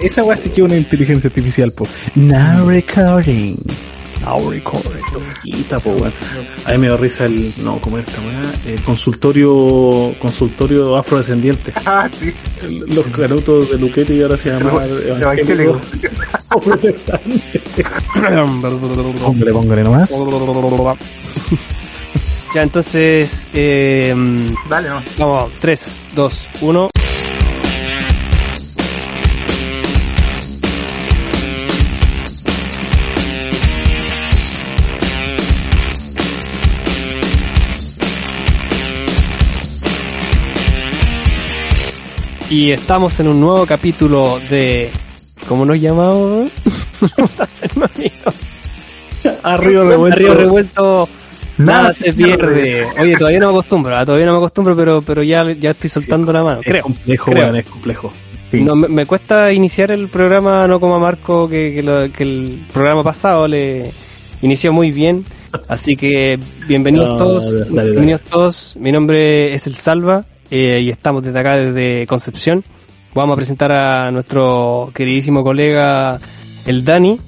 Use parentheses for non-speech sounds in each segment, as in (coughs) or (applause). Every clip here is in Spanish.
Esa weá sí que es una inteligencia artificial, po. Now recording. Now recording. Loquita, po, weón. A mí me da risa el, no, como esta weá, el consultorio, consultorio afrodescendiente. (laughs) Ah, sí. El- Los canutos de Luquetti ahora se llaman Evangélico. (laughs) Hombre, póngale nomás. ya, entonces, eh, Dale, no. vamos, 3, 2, 1. Y estamos en un nuevo capítulo de... ¿Cómo nos llamamos? (laughs) Arriba revuelto. Río revuelto, nada, Nada se pierde. pierde. Oye, todavía no me acostumbro, ah, todavía no me acostumbro, pero, pero ya, ya estoy soltando la mano, Es creo. complejo, creo. es complejo. Sí. No, me, me cuesta iniciar el programa no como a Marco que, que, lo- que el programa pasado le inició muy bien. Así que bienvenidos (laughs) No, todos, dale, dale. bienvenidos todos. Mi nombre es El Salva eh, y estamos desde acá desde Concepción. Vamos a presentar a nuestro queridísimo colega el Dani,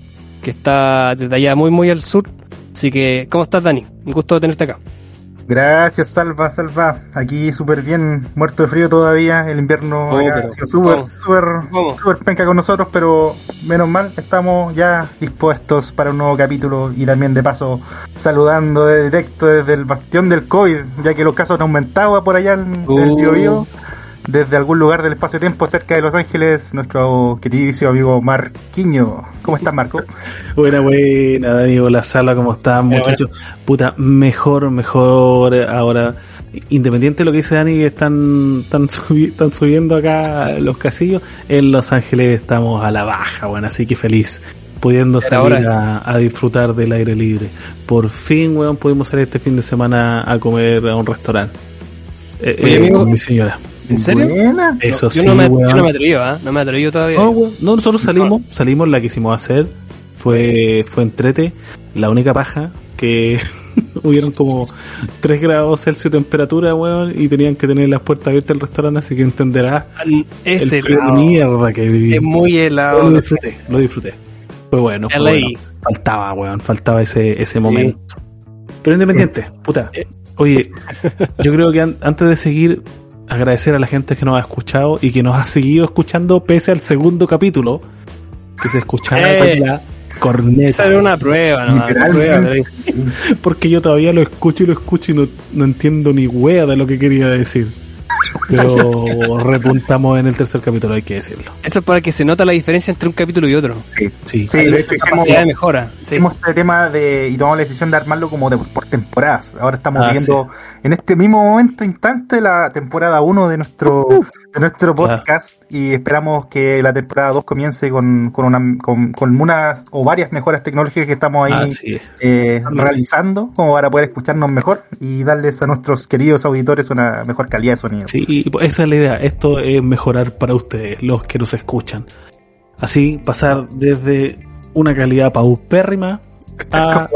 que está desde allá muy muy al sur. Así que, ¿cómo estás Dani? Un gusto tenerte acá. Gracias, Salva, Salva. Aquí súper bien, muerto de frío todavía. El invierno Oh, acá ha sido súper, súper, súper penca con nosotros, pero menos mal, estamos ya dispuestos para un nuevo capítulo y también de paso saludando de directo desde el bastión del COVID, ya que los casos han aumentado por allá en Uh. el Biobío. Desde algún lugar del espacio-tiempo cerca de Los Ángeles, nuestro queridísimo amigo Marquiño. ¿Cómo estás, Marco? (laughs) Buena, buena, Dani, la sala, ¿cómo están, Buena, muchachos? Puta, mejor, mejor ahora. Independiente de lo que dice Dani, que están, están, subi- están subiendo acá los casillos, en Los Ángeles estamos a la baja, bueno, así que feliz. Pudiendo Era salir a, a disfrutar del aire libre. Por fin, weón, pudimos salir este fin de semana a comer a un restaurante. Eh, Oye, eh, amigo, con mi señora. ¿En serio? Buena. Eso yo, sí, no me, yo no me atreví, ¿ah? No me atreví todavía. No, nosotros salimos, salimos, la quisimos hacer, fue, fue entrete, la única paja que (laughs) hubieron como 3 grados Celsius de temperatura, weón, y tenían que tener las puertas abiertas del restaurante, así que entenderás es el de mierda que viví. Es muy helado. lo disfruté, lo disfruté. Fue bueno, fue bueno. Faltaba, weón, faltaba ese, ese momento. Pero independiente, puta. Eh. Oye, (laughs) yo creo que an- antes de seguir, agradecer a la gente que nos ha escuchado y que nos ha seguido escuchando pese al segundo capítulo, que se escuchaba Eh. con la corneta. Esa era una prueba, ¿no? Una prueba, (laughs) Porque yo todavía lo escucho y lo escucho y no, no entiendo ni wea de lo que quería decir. Pero (laughs) repuntamos en el tercer capítulo, hay que decirlo. Eso es para que se nota la diferencia entre un capítulo y otro. Sí, Sí. Sí, de hecho hicimos, Capacidad de mejora. Sí. hicimos este tema de y tomamos la decisión de armarlo como de, por temporadas. Ahora estamos Ah, viendo en este mismo momento instante la temporada 1 de nuestro de nuestro podcast y esperamos que la temporada 2 comience con con una con, con unas o varias mejoras tecnológicas que estamos ahí eh, realizando como para poder escucharnos mejor y darles a nuestros queridos auditores una mejor calidad de sonido. Sí, y pues esa es la idea. Esto es mejorar para ustedes, los que nos escuchan. Así, pasar desde una calidad paupérrima (laughs) a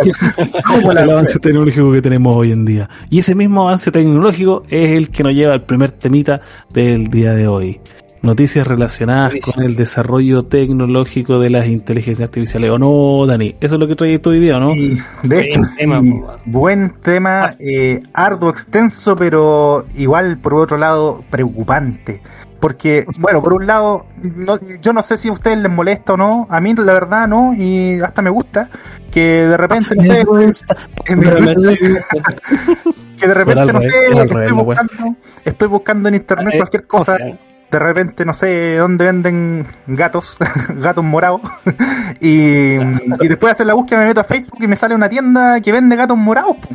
Como (laughs) la- el avance tecnológico que tenemos hoy en día. Y ese mismo avance tecnológico es el que nos lleva al primer temita del día de hoy. Noticias relacionadas con el desarrollo tecnológico de las inteligencias artificiales. ¿O no, Dani? Eso es lo que trae tu video, ¿no? Sí, de hecho, Buen tema, sí, buen tema, eh, arduo, extenso, pero igual por otro lado preocupante. Porque, bueno, por un lado, no- yo no sé si a ustedes les molesta o no, a mí la verdad no, y hasta me gusta, que de repente, no (laughs) sé, (laughs) que de repente, no sé, estoy buscando, estoy buscando en internet Eh, cualquier cosa, de repente no sé dónde venden gatos, (laughs) gatos morados, y, y después de hacer la búsqueda me meto a Facebook y me sale una tienda que vende gatos morados. po.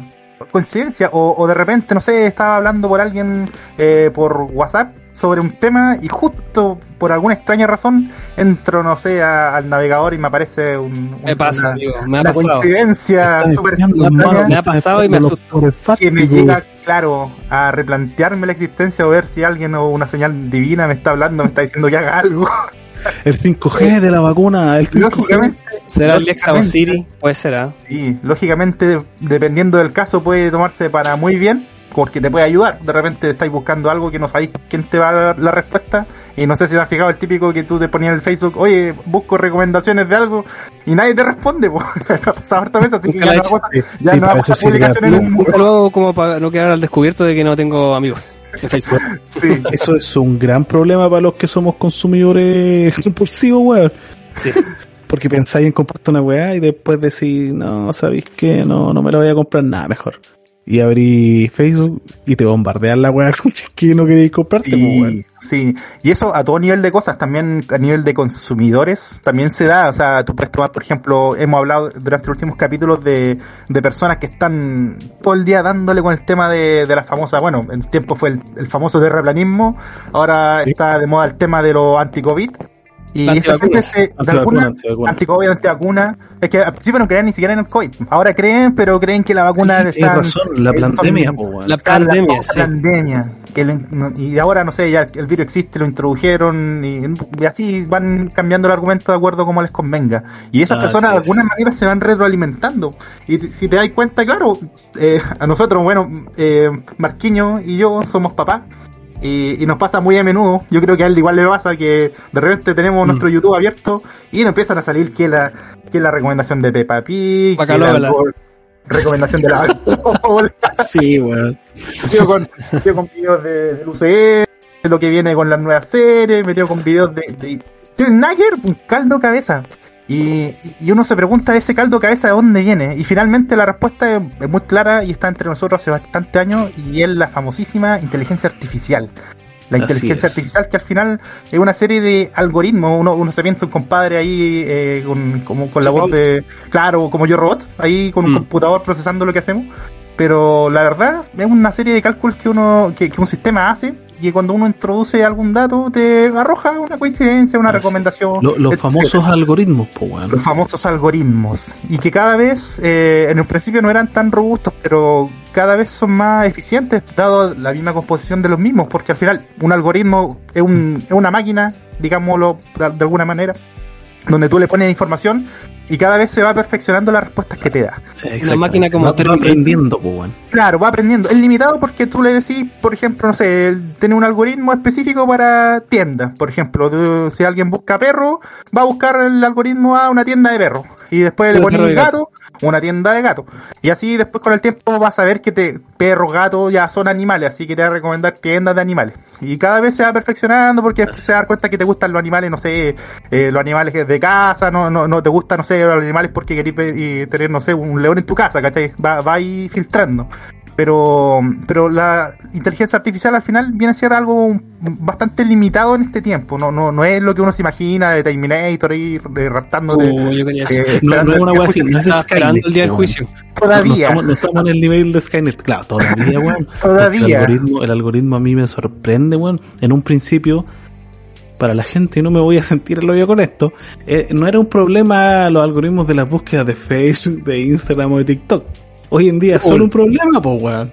Coincidencia, o, o de repente, no sé, estaba hablando por alguien eh, por WhatsApp sobre un tema y justo por alguna extraña razón entro, no sé, a- al navegador y me aparece un, un- Me pasa, una, amigo, me ha una coincidencia súper Me ha pasado y me asustó. que me llega, claro, a replantearme la existencia o ver si alguien o una señal divina me está hablando, me está diciendo que haga algo. (laughs) El 5G de la vacuna, el 5G. Lógicamente, ¿Será el Alexa o lógicamente, Siri? Puede ser, ¿ah? Sí, lógicamente, dependiendo del caso, puede tomarse para muy bien porque te puede ayudar. De repente estáis buscando algo que no sabéis quién te va a dar la respuesta. Y no sé si te has fijado el típico que tú te ponías en el Facebook, oye, busco recomendaciones de algo y nadie te responde. (laughs) Pues. Me ha pasado harta vez, así que ya no, ya Sí, no hago sirve publicación en un muro. Luego, como para no quedar al descubierto de que no tengo amigos en Facebook. (laughs) Sí. Eso es un gran problema para los que somos consumidores (laughs) compulsivos, weón. Sí. Porque pensáis en comprarte una weá y después decís, no, sabéis que no, no me la voy a comprar nada mejor. Y abrí Facebook y te bombardean la weá (laughs) que no queréis comprarte, pues, weón. Sí, sí, y eso a todo nivel de cosas, también a nivel de consumidores, también se da, o sea, tú puedes tomar, por ejemplo, hemos hablado durante los últimos capítulos de, de personas que están todo el día dándole con el tema de, de la famosa, bueno, en tiempo fue el, el famoso terraplanismo, ahora Sí. está de moda el tema de los anti-COVID, y esa gente se, de Antivacuna, alguna, anti-COVID, antivacuna, es que al principio no creían ni siquiera en el COVID, ahora creen, pero creen que la vacuna Sí, está tienes razón, la pandemia. La pandemia, la sí. pandemia. Y ahora, no sé, ya el virus existe, lo introdujeron y, y así van cambiando el argumento de acuerdo como les convenga. Y esas Así personas de alguna manera se van retroalimentando. Y si te das cuenta, claro, eh, a nosotros, bueno, eh, Marquiño y yo somos papás. Y, y nos pasa muy a menudo, yo creo que a él igual le pasa que de repente tenemos Mm. nuestro YouTube abierto y nos empiezan a salir que la, que la recomendación de Peppa Pig, que la recomendación de la (laughs) Sí, weón. metido con, metido con videos de, del de lo que viene con las nuevas series, metido con videos de, de, de Nagger, un caldo cabeza. Y, y uno se pregunta ese caldo cabeza de dónde viene. Y finalmente la respuesta es, es muy clara y está entre nosotros hace bastante años y es la famosísima inteligencia artificial. La Así inteligencia es. artificial que al final es una serie de algoritmos. Uno, uno se piensa un compadre ahí eh, con, como, con la voz de... Claro, como yo robot, ahí con un Mm. computador procesando lo que hacemos. Pero la verdad es una serie de cálculos que uno que, que un sistema hace y que cuando uno introduce algún dato te arroja una coincidencia, una Así. recomendación. Lo- los etcétera. famosos algoritmos, pues, los famosos algoritmos y que cada vez eh, en el principio no eran tan robustos pero cada vez son más eficientes dado la misma composición de los mismos porque al final un algoritmo es, un, es una máquina digámoslo de alguna manera donde tú le pones información y cada vez se va perfeccionando las respuestas que te da. Exactamente. máquina como Va- va aprendiendo, pues. Claro, va aprendiendo. Es limitado porque tú le decís, por ejemplo, no sé, tiene un algoritmo específico para tiendas. Por ejemplo, tú- si alguien busca perro, va a buscar el algoritmo a una tienda de perro. Y después le pones gato, una tienda de gato. Y así después con el tiempo vas a ver que te perro, gato ya son animales, así que te va a recomendar tiendas de animales. Y cada vez se va perfeccionando porque se va a dar cuenta que te gustan los animales, no sé, eh, los animales que de casa, no, no, no te gustan, no sé, los animales porque y tener, no sé, un león en tu casa, ¿cachai? Va, va ahí filtrando. Pero, pero la inteligencia artificial al final viene a ser algo bastante limitado en este tiempo. No, no, no es lo que uno se imagina de Terminator ahí eh, raptando de, Uh, yo quería eh. No, no es una weá así, no es esperando Skynet. el día del juicio. No, Todavía. estamos, no estamos en el nivel de Skynet, claro, todavía, weón. (laughs) Todavía. El algoritmo, el algoritmo a mí me sorprende, weón. En un principio, para la gente, y no me voy a sentir el hoyo con esto, eh, no era un problema los algoritmos de las búsquedas de Facebook, de Instagram o de TikTok. Hoy en día son un problema, pues, weón.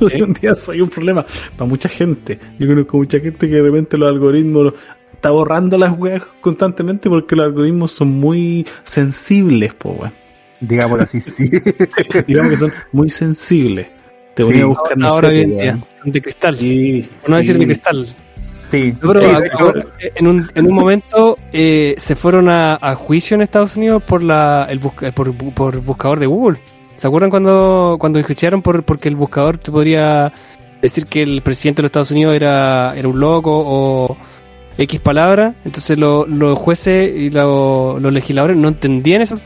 Hoy en día soy un problema para mucha gente. Yo conozco mucha gente que de repente los algoritmos está borrando las weas constantemente porque los algoritmos son muy sensibles, pues, weón. Digámoslo así, sí. (laughs) Digamos que son muy sensibles. Te Sí. voy a buscar, no Ahora sé, hoy en weón. día, son de cristal. Sí, no sí. decir de cristal. Sí. Pero Sí, sí. ahora, en, un, en un momento eh, se fueron a, a juicio en Estados Unidos por la el busca- por, bu- por buscador de Google. ¿Se acuerdan cuando cuando enjuiciaron por porque el buscador te podría decir que el presidente de los Estados Unidos era era un loco o X palabra? Entonces lo- los jueces y lo- los legisladores no entendían eso.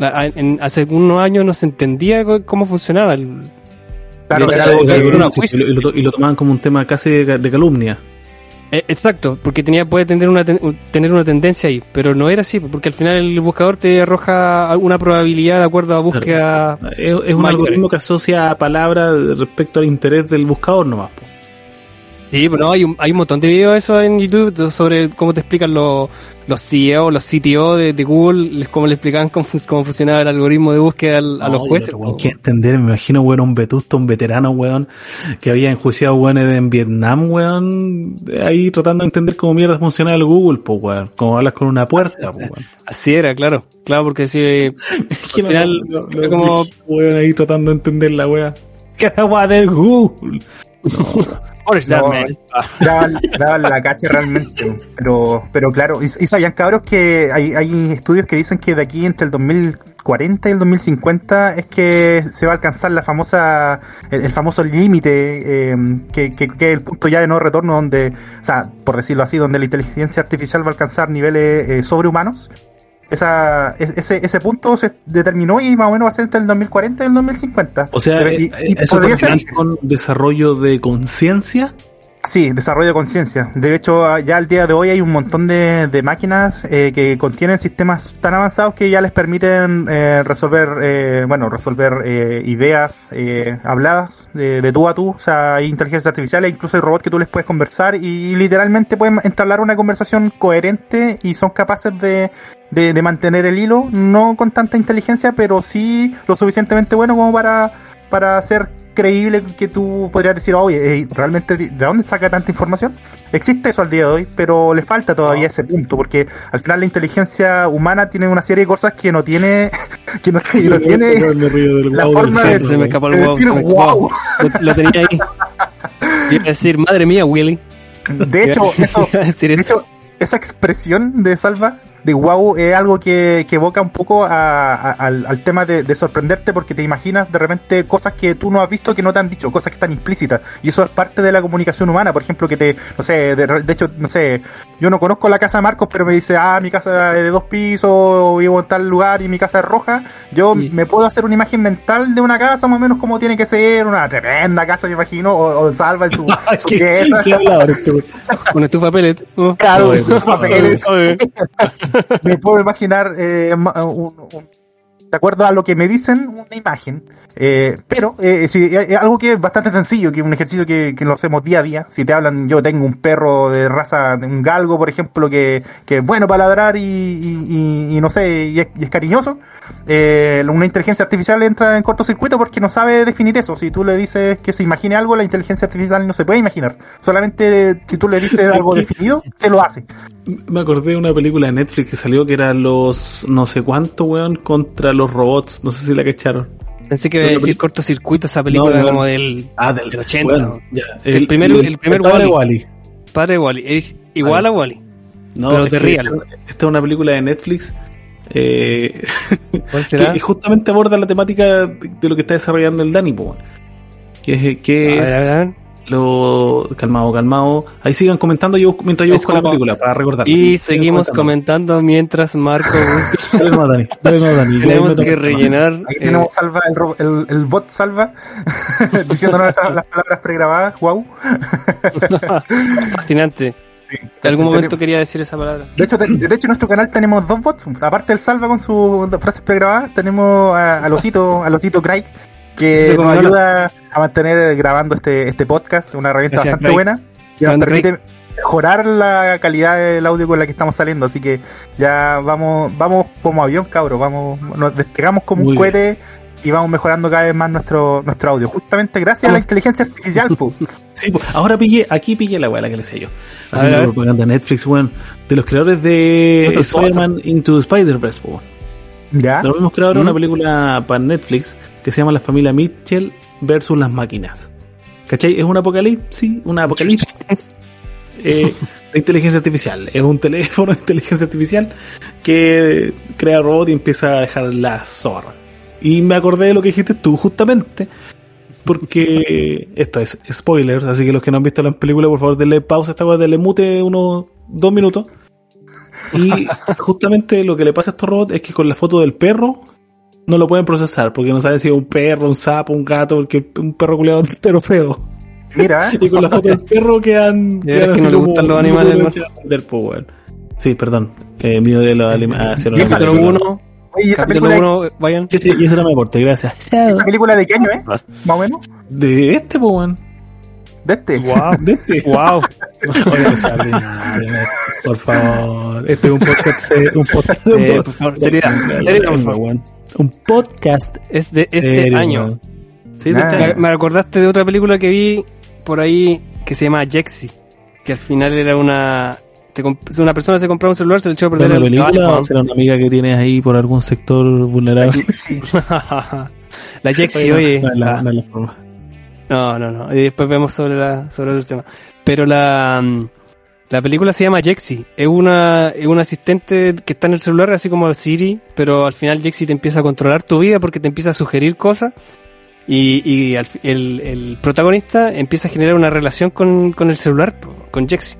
En- hace unos años no se entendía cómo funcionaba el, Claro, era era algo y, lo, y lo tomaban como un tema casi de, de calumnia. Eh, Exacto, porque tenía puede tener una ten- tener una tendencia ahí, pero no era así, porque al final el buscador te arroja una probabilidad de acuerdo a búsqueda. Es, es un algoritmo que asocia a palabras respecto al interés del buscador nomás. po. Sí, pero no, hay un, hay un montón de videos de eso en YouTube sobre cómo te explican los, los CEO, los CTO de, de Google, cómo le explicaban cómo, cómo funcionaba el algoritmo de búsqueda al- a los jueces. po. que entender, me imagino, weón, un vetusto, un veterano, weón, que había enjuiciado, weón, en Vietnam, weón, ahí tratando de entender cómo mierda funcionaba el Google, pues, weón, como hablas con una puerta, pues, weón. Así era, claro, claro, porque si (laughs) al final era no, como weón, ahí tratando de entender la weá. (laughs) la weá del Google. No, daban, la cacha realmente. Pero, pero claro, y, sabían cabros que hay, hay estudios que dicen que de aquí entre el 2040 y el 2050 es que se va a alcanzar la famosa, el, famoso límite, eh, que, que, el punto ya de no retorno donde, o sea, por decirlo así, donde la inteligencia artificial va a alcanzar niveles eh, sobrehumanos. Esa, es- ese, ese punto se determinó y más o menos va a ser entre el 2040 y el 2050. O sea, y- eh, y eso podría ser- con desarrollo de conciencia. Sí, desarrollo de conciencia. De hecho, ya al día de hoy hay un montón de, de máquinas eh, que contienen sistemas tan avanzados que ya les permiten eh, resolver, eh, bueno, resolver eh, ideas eh, habladas de, de tú a tú. O sea, hay inteligencia artificial incluso hay robots que tú les puedes conversar y literalmente pueden entablar una conversación coherente y son capaces de, de, de mantener el hilo, no con tanta inteligencia, pero sí lo suficientemente bueno como para, para hacer creíble que tú podrías decir, oye, ¿realmente de de dónde saca tanta información? Existe eso al día de hoy, pero le falta todavía ese punto, porque al final la inteligencia humana tiene una serie de cosas que no tiene, (laughs) que no, que no tiene la forma de- centro, Se me escapó el de wow. decir, me wow. Lo, lo tenía ahí. (laughs) Iba a decir, madre mía, Willy. De hecho, eso, de hecho, esa expresión de Salva, de wow, es algo que, que evoca un poco a- a- al, al tema de, de sorprenderte porque te imaginas de repente cosas que tú no has visto que no te han dicho, cosas que están implícitas. Y eso es parte de la comunicación humana. Por ejemplo, que te, no sé, de, de hecho, no sé, yo no conozco la casa de Marcos, pero me dice, ah, mi casa es de dos pisos, vivo en tal lugar y mi casa es roja. Yo Sí. me puedo hacer una imagen mental de una casa más o menos como tiene que ser, una tremenda casa, me imagino, o, o Salva en su, (laughs) su ¿Qué, pieza. qué hablador este, güey? Una estufa pellet. Claro. (laughs) (laughs) me puedo imaginar eh, de acuerdo a lo que me dicen una imagen. Eh, pero eh, sí, es es algo que es bastante sencillo que es un ejercicio que, que lo hacemos día a día. Si te hablan yo tengo un perro de raza un galgo por ejemplo que, que es bueno para ladrar y, y- y- no sé es, y es cariñoso eh, una inteligencia artificial entra en cortocircuito porque no sabe definir eso si tú le dices que se imagine algo la inteligencia artificial no se puede imaginar solamente si tú le dices (laughs) algo definido te lo hace Me acordé de una película de Netflix que salió que era los no sé cuánto, weón, contra los robots. No sé si la cacharon. Pensé que iba a decir cortocircuito esa película No, no. como del Ah, del, Del 80. weón, ya. El primer- el primer padre Wall-E. Wall-E. padre Wally. Es igual a Wally. No, Pero es de real. Esta, esta es una película de Netflix eh, ¿Cuál (laughs) será? que justamente aborda la temática de, lo que está desarrollando el Dani, po, que es, que A ver, es a ver, a ver. lo calmado, calmado. Ahí sigan comentando yo mientras yo Es busco la película para recordar. Y seguimos comentando mientras Marco (laughs) Dale no, Dani. Dale no, Dani. tenemos que rellenar. Ahí eh, tenemos Salva, el, el, el bot Salva, (laughs) diciéndonos nuestras- las palabras pregrabadas, wow. fascinante. En algún momento quería decir esa palabra. De hecho, de hecho, en nuestro canal tenemos dos bots. Aparte del Salva con sus frases pregrabadas, tenemos a- al osito, al osito Craig, que Sí, nos no. ayuda a mantener grabando este, este podcast, una herramienta Gracias, bastante Craig. buena. Y nos permite mejorar la calidad del audio con la que estamos saliendo. Así que ya vamos, vamos como avión, cabros. Vamos, nos despegamos como Muy un bien. Y vamos mejorando cada vez más nuestro, nuestro audio. Justamente gracias a la inteligencia artificial, po. (laughs) Sí, po. ahora pillé, aquí pillé la weá la que le sé yo. Haciendo ver, a ver. propaganda Netflix, weón. De los creadores de Spider-Man Into Spider-Verse. ¿Ya? De los mismos creadores, ¿Mm? una película para Netflix que se llama La familia Mitchell versus las máquinas. ¿Cachai? Es un apocalipsis, una apocalipsis (laughs) eh, de inteligencia artificial. Es un teléfono de (laughs) inteligencia artificial que crea robot y empieza a dejar la zorra. Y me acordé de lo que dijiste tú, justamente, porque esto es spoilers, así que los que no han visto la película, por favor, denle pausa a esta cosa, denle mute unos dos minutos. Y (laughs) justamente lo que le pasa a estos robots es que con la foto del perro no lo pueden procesar, porque no saben si es un perro, un sapo, un gato, porque un perro culiado entero feo. Mira, (laughs) Y con la foto del perro quedan. (laughs) Quedan que no le como- gustan los animales. Sí, perdón. Eh, mío de los animales. Película- 1, oye, ¿y esa capítulo película, 1, vayan. Sí, sí, y eso no me aporte, gracias. ¿esa película de qué año es? Más o menos. De este, po, weón. De este. (laughs) De este. Wow. (laughs) Oye, ordinario, por favor. Este es un podcast. eh, Un podcast. Eh, por favor, seriedad, seriedad, por favor. Un podcast. Es de este serio, año. weón. Sí, de Nah. este Me, año. me acordaste de otra película que vi por ahí que se llama Jexy. Que al final era una. Te comp- una persona se compraba un celular, se le echó a ¿Es perder una el película o será una amiga que tienes ahí por algún sector vulnerable? (laughs) La Jexy, oye. No la, ah, no la. No, no, no. Y después vemos sobre la sobre el tema. Pero la mm, la película se llama Jexi. Es una es un asistente que está en el celular así como Siri, pero al final Jexi te empieza a controlar tu vida porque te empieza a sugerir cosas y, y al el, el protagonista empieza a generar una relación con, con el celular, con Jexi.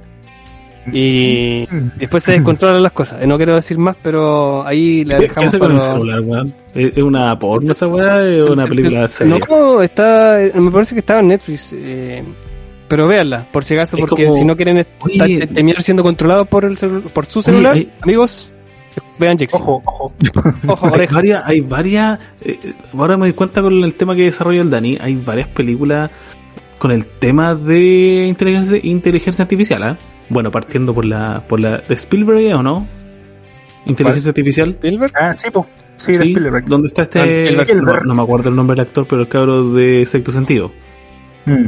Y después se descontrolan las cosas. Eh, No quiero decir más, pero ahí la ¿Qué, qué dejamos hace con el celular, weón? ¿Es una porno esa weá? ¿Es una película seria? No, está, me parece que estaba en Netflix. eh, pero véanla, por si acaso, Es porque como- si no quieren Oye. terminar siendo controlados por el por su celular, amigos, vean Jexi. Ojo, ojo. (laughs) Ojo, Hay varias, hay varias, eh, eh, ahora me doy cuenta con el tema que desarrolla el Dani, hay varias películas con el tema de inteligencia, inteligencia artificial, ¿ah? Bueno, partiendo por la, por la de Spielberg, ¿o no? Inteligencia artificial. Spielberg. Ah, sí, pues. Sí, de Sí, Spielberg. ¿Dónde está Ah, este? Spielberg. No, no me acuerdo el nombre del actor, pero el cabro de sexto sentido. Mm.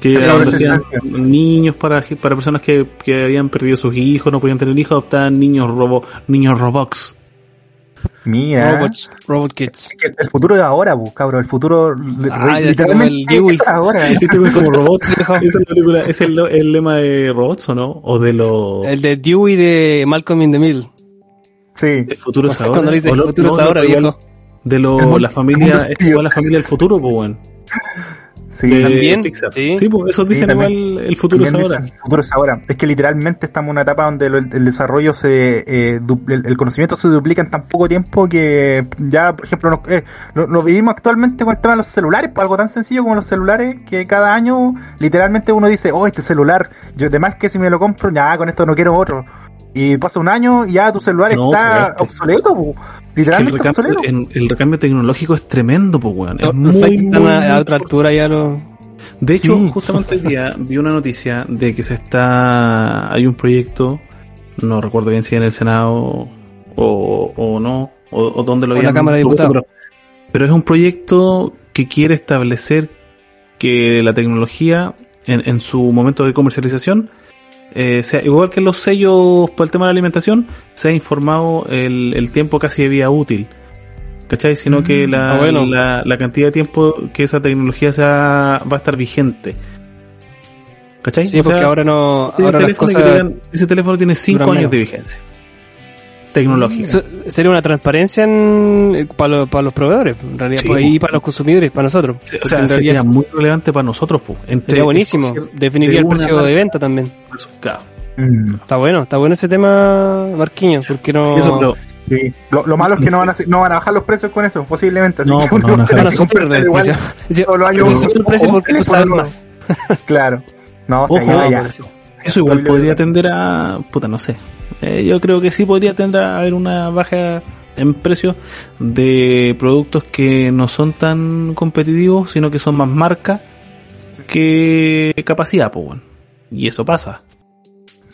Que hacían niños para, para personas que, que habían perdido sus hijos, no podían tener hijos, adoptaban niños robo, niños robots. Mira. Robots, Robot Kids. Es El futuro de ahora, pues, cabrón. El futuro Ah, literalmente como el es ahora. Este güey (laughs) como robots. Esa es la película, es el, el lema de robots o no? O de los El de Dewey de Malcolm in the Middle. Sí. el futuro es (laughs) ahora. Cuando dice, lo- futuro es ahora, no, viejo. De lo, El la el familia, es igual la familia del futuro, pues bueno. Sí. De También, Pixar. sí. Sí, pues eso Sí, dicen igual el futuro es ahora. El futuro es ahora. Es que literalmente estamos en una etapa donde lo- el, desarrollo se, eh, el, el conocimiento se duplica en tan poco tiempo que ya, por ejemplo, nos- eh, lo, lo vivimos actualmente con el tema de los celulares, por algo tan sencillo como los celulares, que cada año literalmente uno dice, oh, este celular, yo además que si me lo compro, ya con esto no quiero otro. Y pasa un año y ya tu celular No, está pues, obsoleto, pu. Que el, literalmente recambio, obsoleto. en- el recambio tecnológico es tremendo, pues weón. Es Los muy, flights están muy, a, muy a otra altura ya lo... De hecho, Sí. justamente hoy día vi una noticia de que se está. Hay un proyecto, no recuerdo bien si en el Senado o, o no, o, o dónde lo en la Cámara de Diputados. Pero, pero es un proyecto que quiere establecer que la tecnología, en, en su momento de comercialización, eh, sea igual que los sellos por el tema de la alimentación, sea informado el, el tiempo casi de vida útil. ¿Cachai? Sino que la, Ah, bueno. la, la cantidad de tiempo que esa tecnología sea, va a estar vigente. ¿Cachai? Sí, O sea, porque ahora no... ese Ahora teléfono, que cosas... te digan, ese teléfono tiene 5 duran años de vigencia. Tecnológica. Se- Sería una transparencia para los proveedores, en realidad, Sí, pues, y para los consumidores, para nosotros. Sí, o Porque sea, en sería muy relevante para nosotros, pues. Entre sería buenísimo. Definiría de el precio de venta también. claro. Mm, Está bueno, está bueno ese tema, Marquinhos, porque no... Sí, eso, pero sí. Lo, lo malo es que no van, a, no van a bajar los precios con eso, posiblemente. Así No, que pues no uno van a subir precio. Los más. Claro. No, Ojo. Eso igual podría tender a. Puta, no sé. Eh, yo creo que sí podría tender a haber una baja en precio de productos que no son tan competitivos, sino que son más marca que capacidad, pues. Y eso pasa.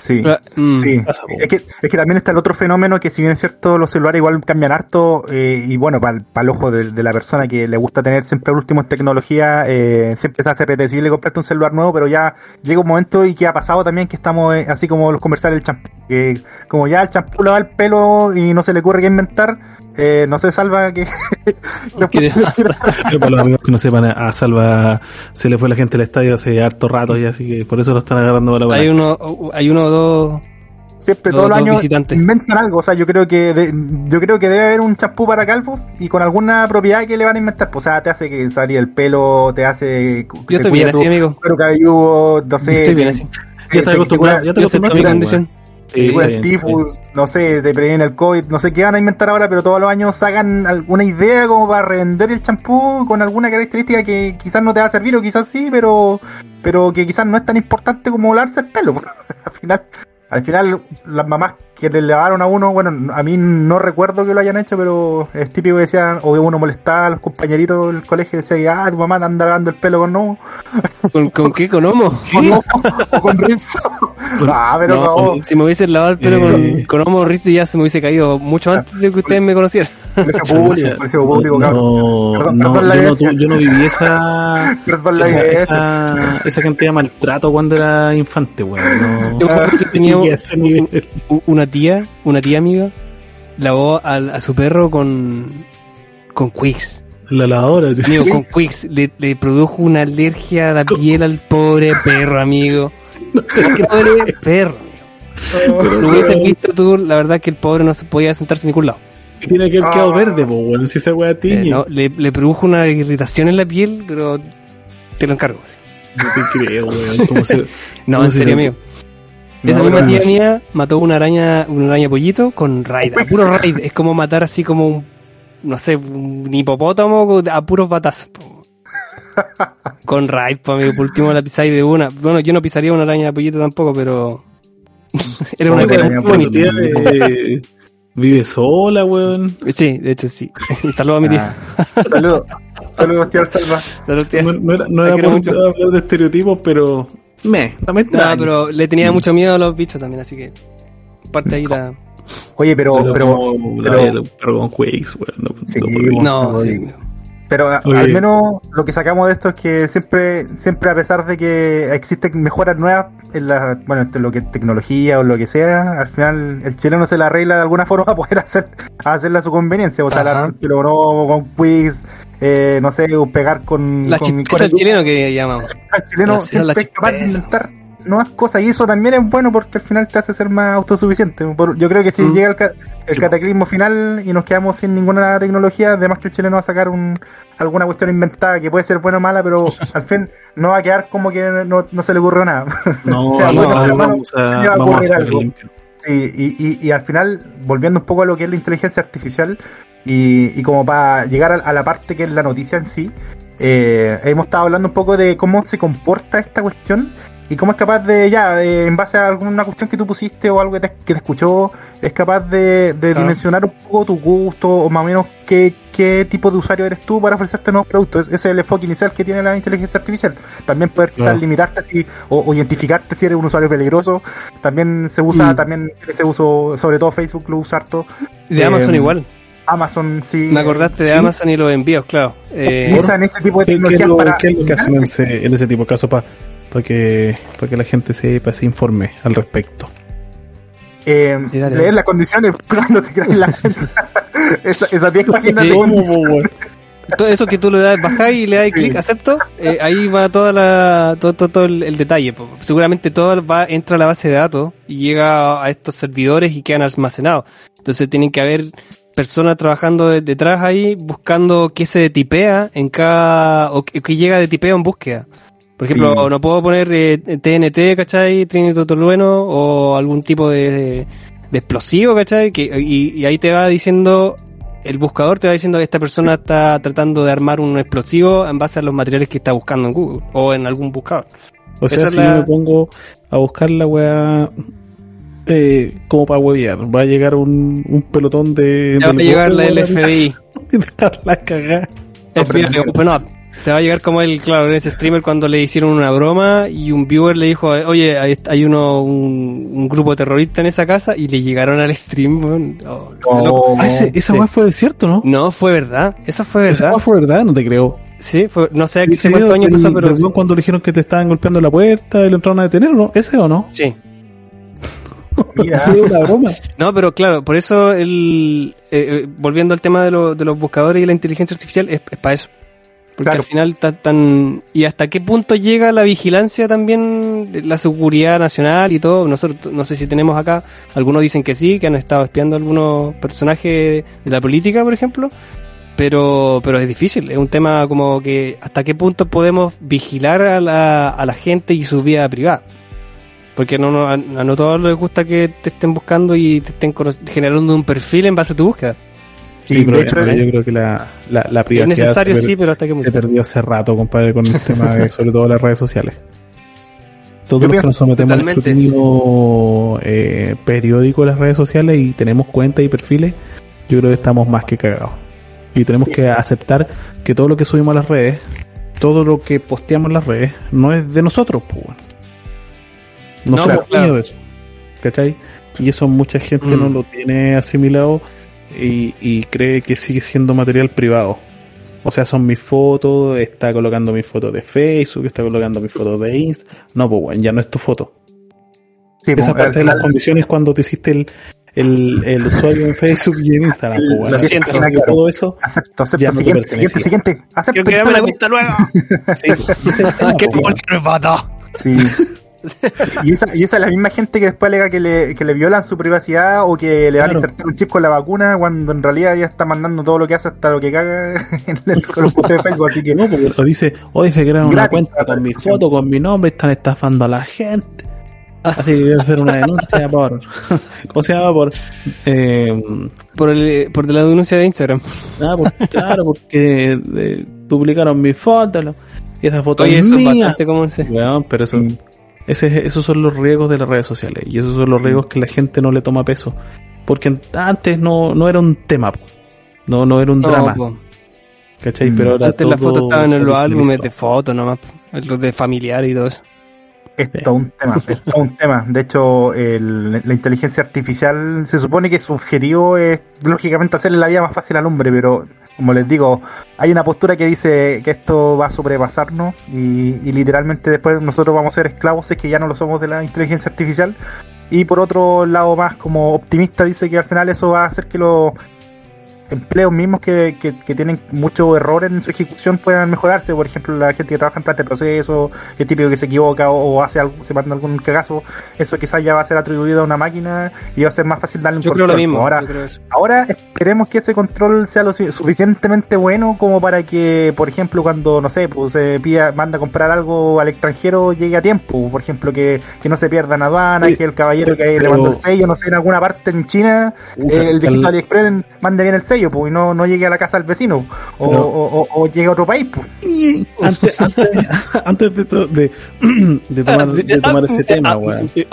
Sí. Mm. Sí, es que, es que también está el otro fenómeno que si bien es cierto los celulares igual cambian harto eh, y bueno, para el ojo de, de la persona que le gusta tener siempre el último en tecnología, eh, siempre se hace apetecible comprarte un celular nuevo, pero ya llega un momento y que ha pasado también que estamos eh, así como los comerciales del champú, que como ya el champú lava el pelo y no se le ocurre qué inventar, eh, no se salva que... los ¿Qué posibles- Pero para los amigos que no sepan, a Salva se le fue la gente al estadio hace harto rato y así que por eso lo están agarrando para la Hay uno, hay uno o dos... Siempre todos los años visitantes. inventan algo, o sea, yo creo que de- yo creo que debe haber un champú para calvos y con alguna propiedad que le van a inventar, pues, o sea, te hace que salir el pelo, te hace Yo te estoy bien tu así, amigo. cuero cabelludo, no sé, Estoy bien te- así. Estás te- acostumbrado, Yo acepto acostumbraste. Sí, bien, bien. tifus, no sé, te previene el COVID, no sé qué van a inventar ahora, pero todos los años sacan alguna idea como para revender el champú con alguna característica que quizás no te va a servir o quizás sí, pero pero que quizás no es tan importante como lavarse el pelo. (laughs) al final, al final las mamás que le lavaron a uno, bueno, a mí no recuerdo que lo hayan hecho, pero es típico que decían, o que uno molestaba a los compañeritos del colegio y decía que, ah, tu mamá te anda lavando el pelo con no, ¿Con, con qué? ¿Con homo? o, no, o con rinzo. ah, pero No, no, si me hubiese lavado el pelo Eh. con, con homo Rizzi ya se me hubiese caído mucho antes de que ustedes me conocieran. Colegio público, colegio público, cabrón. no, Perdón, no, perdón la yo, no, evidencia. tu- yo no viví esa, (laughs) Perdón la esa, esa, esa cantidad de maltrato cuando era infante, weón. Yo acuerdo que (laughs) tenía a una tía, una tía amiga, lavó al- a, su perro con, con Quicks. la lavadora. sí. Amigo, con (laughs) Quicks le, le produjo una alergia a la piel al pobre perro, amigo. Qué pobre perro, amigo. Lo hubiesen visto tú, la verdad que el pobre no se podía sentarse en ningún lado. Tiene que haber quedado Ah. verde, po, weón. Si esa weá Eh, tiñe. no, le, le produjo una irritación en la piel, pero te lo encargo. así. No te creo, weón. ¿Cómo (laughs) se- No, ¿Cómo en se serio. No, Esa misma no, mía mató una araña, una araña pollito con raid, a puro raid. Es como matar así como un, no sé, un hipopótamo a puros batazos. po. Con raid, pues amigo, por último la pisáis de una. Bueno, yo no pisaría una araña de pollito tampoco, pero (laughs) era una ¿Cómo te cosa araña bonita. tía eh, vive sola, weón. Sí, de hecho sí. (laughs) Saludos a mi tía. Ah. Saludos. Saludos, tío Salva. Saludos, tía. No, no era, no era por mucho. hablar de estereotipos, pero. Me, también No, pero le tenía mucho miedo a los bichos también, así que parte ahí la... Oye, pero, Pero, pero, con Quakes, weón. No, Sí, no. No, sí. Pero a- Oye. al menos lo que sacamos de esto es que siempre, siempre a pesar de que existen mejoras nuevas en la, bueno, en lo que tecnología o lo que sea, al final el chileno se la arregla de alguna (laughs) forma para poder hacer, hacerla a su conveniencia, o sea, la, no con quiz, eh, no sé, o pegar con, La con, del chileno que llamamos. el chileno La- siempre la es capaz de. Inventar nuevas cosas y eso también es bueno porque al final te hace ser más autosuficiente. Por- yo creo que si Mm. llega el, ca- el Sí. cataclismo final y nos quedamos sin ninguna tecnología, además que el chileno va a sacar un, alguna cuestión inventada que puede ser buena o mala, pero al fin no va a quedar como que no, no se le ocurrió nada. (laughs) No, (laughs) sea no, no, vamos a, va vamos algo. y, y, y al final, volviendo un poco a lo que es la inteligencia artificial y, y como para llegar a, a la parte que es la noticia en sí, eh, hemos estado hablando un poco de cómo se comporta esta cuestión y cómo es capaz de, ya, de- en base a alguna cuestión que tú pusiste o algo que te, que te escuchó, es capaz de, de Claro. dimensionar un poco tu gusto o más o menos qué, qué tipo de usuario eres tú para ofrecerte nuevos productos. Ese es el enfoque inicial que tiene la inteligencia artificial. También poder quizás Claro. limitarte si, o, o identificarte si eres un usuario peligroso. También se usa, Mm. también ese uso, sobre todo Facebook lo usa harto. De Eh, Amazon igual. Amazon sí. Me acordaste de sí. Amazon y los envíos, claro. Eh, Utilizan ese tipo de ¿Qué, qué es lo, para. qué es lo que hacen en ese, en ese tipo de casos para que, pa que la gente sepa, se informe al respecto? Eh, Sí, dale, leer dale. las condiciones (laughs) cuando te creas la (laughs) (laughs) Esa- esas 10 páginas Sí. de todo eso que tú le das, bajáis y le das Sí. clic, acepto, eh, ahí va toda la, todo, todo, todo el, el detalle. Seguramente todo va, entra a la base de datos y llega a estos servidores y quedan almacenados. Entonces tienen que haber personas trabajando de- detrás ahí buscando qué se tipea en cada, o qué qué llega de tipeo en búsqueda. Por ejemplo, Sí. no puedo poner eh, TNT, ¿cachai? Trinitotolueno o algún tipo de, de explosivo, ¿cachai? Que, y, y ahí te va diciendo, el buscador te va diciendo que esta persona está tratando de armar un explosivo en base a los materiales que está buscando en Google o en algún buscador. O sea, Esa si la- yo me pongo a buscar la weá eh, como para huevear, va a llegar un, un pelotón de. Ya va a llegar la (laughs) cagar. FBI, open up. Te va a llegar como el, claro, en ese streamer cuando le hicieron una broma y un viewer le dijo, oye, hay, hay uno, un, un grupo terrorista en esa casa y le llegaron al stream. weón. Oh, Oh. Ah, ese- esa Sí. weá fue cierto, ¿no? No, fue verdad. Eso fue Esa verdad. weá fue verdad, no te creo. Sí, fue, no sé ¿Ese hace cuántos años pasó, pero weón cuando le dijeron que te estaban golpeando la puerta y lo entraron a detener, ¿o ¿no? ¿Ese o no? sí. Mira. (laughs) Fue una broma. No, pero claro, por eso el eh, eh, volviendo al tema de, lo- de los buscadores y la inteligencia artificial es, para eso. Porque Claro. al final está tan y hasta qué punto llega la vigilancia también, la seguridad nacional y todo. Nosotros no sé si tenemos acá, algunos dicen que sí, que han estado espiando algunos personajes de la política, por ejemplo. Pero, pero es difícil, es un tema como que hasta qué punto podemos vigilar a la, a la gente y su vida privada. Porque no, no, a, a no todos les gusta que te estén buscando y te estén generando un perfil en base a tu búsqueda. Sí, pero yo creo que la, la, la Es privacidad necesario, se, sí, pero hasta qué se perdió hace rato, compadre, con el tema de, sobre todo las redes sociales. (laughs) Todos los que nos sometemos al escrutinio eh, periódico de las redes sociales y tenemos cuentas y perfiles, yo creo que estamos más que cagados. Y tenemos que aceptar que todo lo que subimos a las redes, todo lo que posteamos en las redes, no es de nosotros, pues. No, No, somos pues, claro. de eso. ¿Cachai? Y eso mucha gente Mm. no lo tiene asimilado y, y cree que sigue siendo material privado. O sea, son mis fotos, está colocando mis fotos de Facebook, está colocando mis fotos de Insta. No, pues bueno, ya no es tu foto. Sí, Esa pues, parte de las condiciones cuando te hiciste el, el, el usuario en Facebook y en Instagram. La Así siento, que claro. todo eso Acepto, acepto. Ya no te siguiente, siguiente, pertenecía. siguiente. Acepto. Quiero que me la cuenta luego. Sí, ese es el tema, (laughs) ¿Qué po, weón. me? Sí. Y esa, y esa es la misma gente que después alega que le, que le violan su privacidad o que le van Claro. a insertar un chip con la vacuna cuando en realidad ya está mandando todo lo que hace hasta lo que caga (laughs) en el, con los posteos de Facebook. Así que No, porque o dice, hoy se crearon una cuenta con mi foto, con mi nombre, están estafando a la gente. Así que quiero hacer una denuncia por, (laughs) ¿cómo se llama? Por, eh, Por, el, por la denuncia de Instagram. ah, por- claro, porque eh, duplicaron mi foto lo- y esa foto Oye, es eso es mía. bastante común. Weón, pero eso, Mm. Ese, es- esos son los riesgos de las redes sociales y esos son los riesgos que la gente no le toma peso. Porque antes no, no era un tema, no, no era un No, drama, po. ¿cachai? Mm. Pero ahora Antes las fotos estaban en los álbumes de fotos nomás. Los de familiar y todo eso. Es todo un tema, es todo un tema. De hecho, el- la inteligencia artificial se supone que su objetivo es lógicamente hacerle la vida más fácil al hombre, pero como les digo, hay una postura que dice que esto va a sobrepasarnos y, y literalmente después nosotros vamos a ser esclavos es que ya no lo somos de la inteligencia artificial. Y por otro lado más como optimista dice que al final eso va a hacer que los empleos mismos que, que, que tienen mucho error en su ejecución puedan mejorarse. Por ejemplo, la gente que trabaja en planta de proceso, que es típico que se equivoca o, o hace algo, se manda algún cagazo, eso quizás ya va a ser atribuido a una máquina y va a ser más fácil darle un Yo creo control. lo mismo. Ahora, yo creo eso. Ahora esperemos que ese control sea lo su- suficientemente bueno como para que, por ejemplo, cuando, no sé, pues se pida, manda a comprar algo al extranjero llegue a tiempo. Por ejemplo, que, que no se pierda en aduana, Oye, que el caballero que le mandó el sello, no sé, en alguna parte en China, eh, el viejito al- AliExpress mande bien el sello, pues, y no, no llegue a la casa del vecino. O, Pero- o, o- o llegue a otro país, pues. antes, antes, (laughs) antes de, to- de, (clears throat) de tomar, de tomar ese tema, weón. Sí,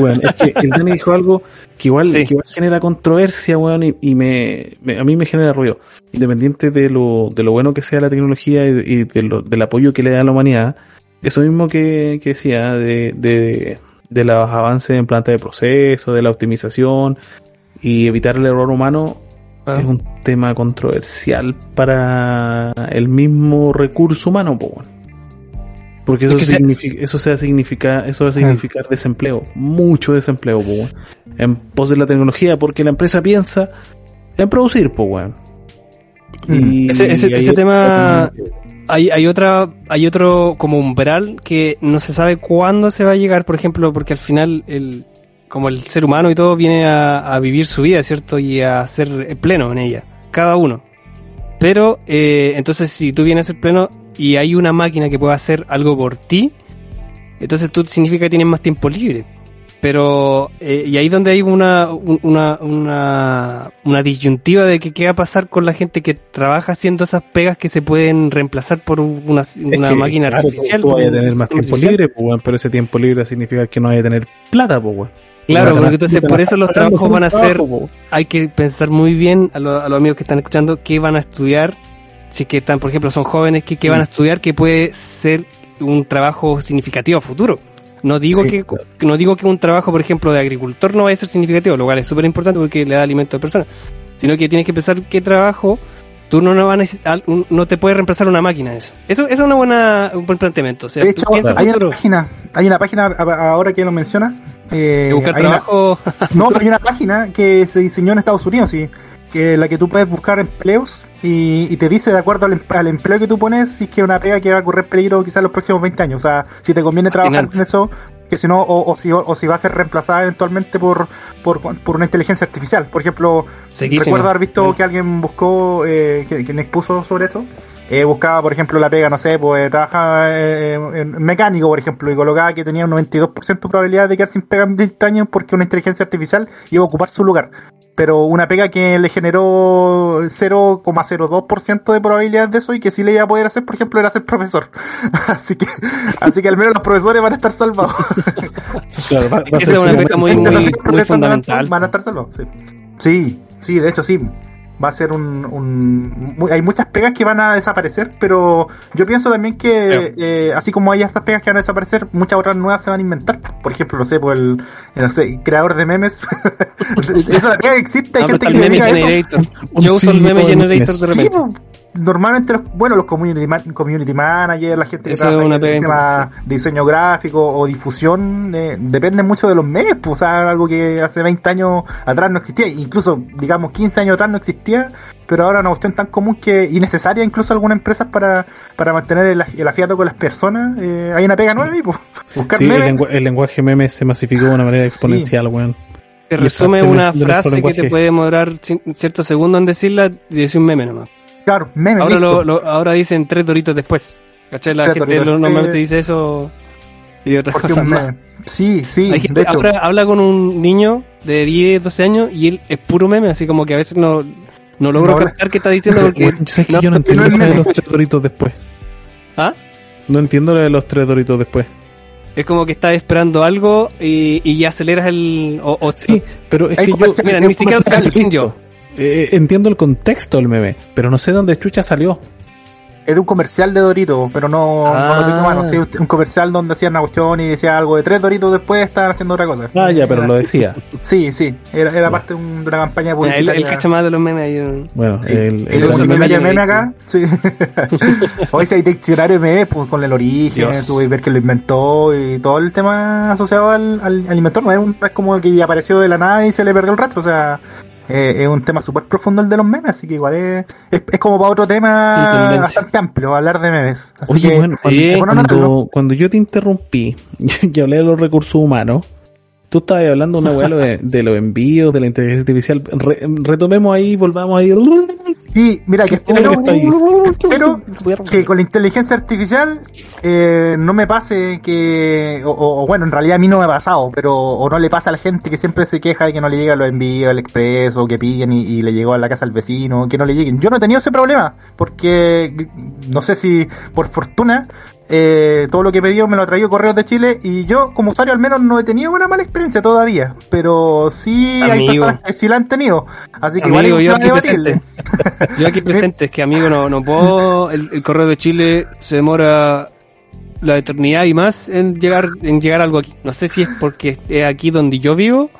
weón. Es que el Dani dijo algo que igual, Sí. que igual genera controversia, weón, y, y me, me- a mí me genera ruido. Independiente de lo, de lo bueno que sea la tecnología y, y de lo- del apoyo que le da a la humanidad, eso mismo que, que decía de, de, de los avances en planta de proceso, de la optimización y evitar el error humano, Ah. es un tema controversial para el mismo recurso humano, po. Porque eso, Es que se- significa, eso sea significa, eso va a significar desempleo, mucho desempleo, po. En pos de la tecnología, porque la empresa piensa en producir, po, weón. Mm. Ese- ese- ahí- ese tema- Hay, hay otra, hay otro como umbral que no se sabe cuándo se va a llegar, por ejemplo, porque al final el, como el ser humano y todo viene a, a vivir su vida, ¿cierto? Y a ser pleno en ella, cada uno. Pero, eh, entonces si tú vienes a ser pleno y hay una máquina que pueda hacer algo por ti, entonces tú significa que tienes más tiempo libre. Pero, eh, y ahí donde hay una, un- una, una, una disyuntiva de que qué va a pasar con la gente que trabaja haciendo esas pegas que se pueden reemplazar por una, Es una que, máquina claro, artificial. Tú, tú vas a tener más tiempo artificial. libre, pues, pero ese tiempo libre significa que no vas a tener plata, pues. Claro, porque entonces por eso los trabajos van a ser, hay que pensar muy bien a, lo- a los amigos que están escuchando qué van a estudiar, si es que están, por ejemplo, son jóvenes, qué, qué van a estudiar, que puede ser un trabajo significativo a futuro. No digo Sí, que, que no digo que un trabajo, por ejemplo, de agricultor no vaya a ser significativo, lo cual es súper importante porque le da alimento a personas, sino que tienes que pensar qué trabajo tú no, no, vas a necesitar, no te puede reemplazar una máquina eso. Eso, eso es una buena, un buen planteamiento. O sea, De hecho, hay futuro, una página, hay una página ahora que lo mencionas. eh, buscar hay una- trabajo, (laughs) No, pero hay una (laughs) página que se diseñó en Estados Unidos, sí, que la que tú puedes buscar empleos y, y te dice de acuerdo al, em- al empleo que tú pones si es que es una pega que va a correr peligro quizás los próximos 20 años. O sea, si te conviene trabajar Fascinante. en eso, que si no, o, o si, o, si va a ser reemplazada eventualmente por, por, por una inteligencia artificial. Por ejemplo, Seguísimo. recuerdo haber visto Bueno. que alguien buscó, eh, que, que expuso sobre esto. Eh, buscaba, por ejemplo, la pega, no sé, pues trabajaba eh, en mecánico, por ejemplo, y colocaba que tenía un 92% de probabilidad de quedar sin pega en 20 años porque una inteligencia artificial iba a ocupar su lugar. Pero una pega que le generó 0,02% de probabilidad de eso y que sí le iba a poder hacer, por ejemplo, era ser profesor. (laughs) así que, así que al menos los profesores van a estar salvados. (laughs) Claro, va- va a Esa ser es una pega muy, muy, muy fundamental. Van a estar salvados, sí. Sí, sí, de hecho sí. Va a ser un, un hay muchas pegas que van a desaparecer, pero yo pienso también que eh, así como hay estas pegas que van a desaparecer, muchas otras nuevas se van a inventar. Por ejemplo, no sé, por el, el, no sé, creador de memes. (laughs) Esa (laughs) pega existe, hay Ah, gente que meme eso. generator. Yo uso el meme de generator memes. de Sí, repente. po. Normalmente, los, bueno, los community, man- community managers, la gente que Eso trabaja en el tema de diseño gráfico o difusión, eh, depende mucho de los memes, pues, o sea, algo que hace 20 años atrás no existía, incluso, digamos, 15 años atrás no existía, pero ahora es una cuestión tan común que, y necesaria incluso algunas empresas para, para mantener el, el afiato con las personas, eh, hay una pega nueva y pues, buscar Sí, el, memes. lengua- el lenguaje meme se masificó de una manera Sí. exponencial, weón. Te resume una frase que te puede demorar ciertos segundos en decirla y decir un meme nomás. Claro, memes. Ahora, listo. lo, lo- ahora dicen tres doritos después. ¿Cachai? La Tres gente doritos lo- normalmente después. dice eso y otras Porque cosas más. Sí, sí, Hay gente de hecho. habla con un niño de 10, 12 años y él es puro meme, así como que a veces no, no logro No, captar qué está diciendo porque... Weón, ¿sabes que no, yo no entiendo no es esa de los tres doritos después? ¿Ah? No entiendo la de los tres doritos después. Es como que estás esperando algo y, y ya aceleras el... O, o- Sí, pero es que yo Mira, ni siquiera lo entendió. Eh, entiendo el contexto del meme, pero no sé dónde chucha salió. Es de un comercial de Doritos, pero no, no lo tengo a mano. Sí, un comercial donde hacían una cuestión y decía algo de tres Doritos después estaban haciendo otra cosa. Ah, ya, pero lo decía. (laughs) Sí, sí, era, era parte de, un- de una campaña publicitaria. él cacha más de los memes ahí. Bueno, Sí. el, El, el- el de meme, meme meme acá, sí. (laughs) Hoy si hay diccionario meme, pues con el origen, Dios. tuve que ver que lo inventó y todo el tema asociado al, al, al inventor. No es, un- no es como que apareció de la nada y se le perdió el rastro, o sea, eh, es un tema súper profundo el de los memes, así que igual es, es, es como para otro tema bastante amplio, hablar de memes. Así Oye, que, bueno, cuando, sí, bueno, cuando, notarlo. cuando yo te interrumpí (laughs) y hablé de los recursos humanos, tú estabas hablando una weá de, de los envíos, de la inteligencia artificial. Re- retomemos ahí, volvamos ahí. Sí, mira, que ¿Qué es lo espero, que que con la inteligencia artificial eh, no me pase que, o, bueno, en realidad a mí no me ha pasado, pero o no le pasa a la gente que siempre se queja de que no le llega los envíos al express o que piden y, y le llegó a la casa al vecino, que no le lleguen. Yo no he tenido ese problema, porque no sé si por fortuna eh, todo lo que he pedido me lo ha traído Correos de Chile y yo como usuario al menos no he tenido una mala experiencia todavía, pero sí hay Amigo. personas que sí la han tenido, así que Amigo, igual (laughs) yo aquí presente. Yo aquí presente, es que amigo, no, no puedo. El, el correo de Chile se demora la eternidad y más en llegar en llegar algo aquí. No sé si es porque es aquí donde yo vivo,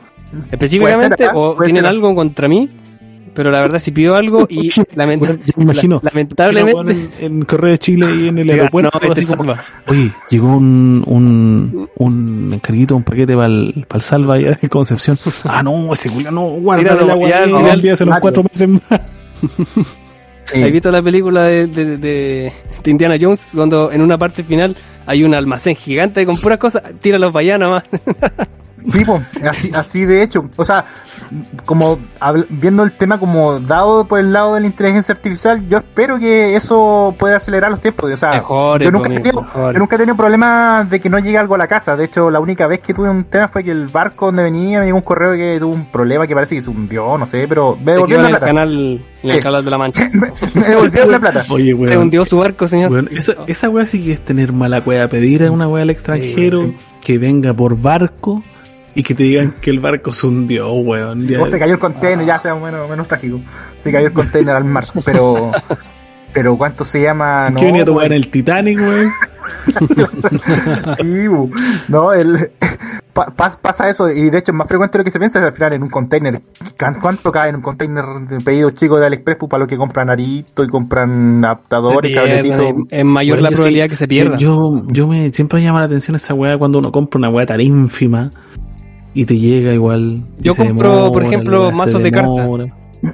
específicamente, ser acá, o tienen algo contra mí. Pero la verdad, si pido algo y lament- (laughs) Bueno, yo me imagino. la- lamentablemente. En, en Correo de Chile y en el aeropuerto. No, este como. Oye, llegó un, un, un encarguito, un paquete para el, para el salva allá de Concepción. Ah, no, ese culo no, guarda el agua, ya, envíaselo en Mario. cuatro meses más. Sí. ¿Has visto la película de, de, de- de Indiana Jones? Cuando en una parte final hay un almacén gigante con puras cosas, tíralo para allá nomás. (laughs) Sí, po, así, así de hecho. O sea, como viendo el tema como dado por el lado de la inteligencia artificial, yo espero que eso pueda acelerar los tiempos. O sea, Mejores, yo, nunca tenido, mejores. yo nunca he tenido problemas de que no llegue algo a la casa. De hecho, la única vez que tuve un tema fue que el barco donde venía me llegó un correo que tuvo un problema que parece que se hundió, no sé, pero me en la el plata. canal, en el Sí. canal de la Mancha. me, (laughs) me devolvieron la plata. Oye, weón. Se hundió su barco, señor. Weón, esa, esa weá sí que es tener mala weá. Pedir a una weá al extranjero Sí, que venga por barco y que te digan que el barco se hundió, weón. Ya- O se cayó el container, ya sea menos, menos trágico. Se cayó el container al mar, pero. (laughs) Pero ¿cuánto se llama? ¿Qué venía a tomar en el Titanic, weón? (laughs) Sí, bu. no, el, pa- pas- pasa eso y de hecho es más frecuente lo que se piensa es al final en un container. ¿Cuán- ¿Cuánto cae en un container de pedidos chicos de AliExpress pues, para los que compran arito y compran adaptadores, cablecitos? es mayor Bueno, la probabilidad sí- que se pierda. Yo, yo me siempre me llama la atención esa weá cuando uno compra una weá tan ínfima y te llega igual. Yo compro, por ejemplo, mazos de cartas.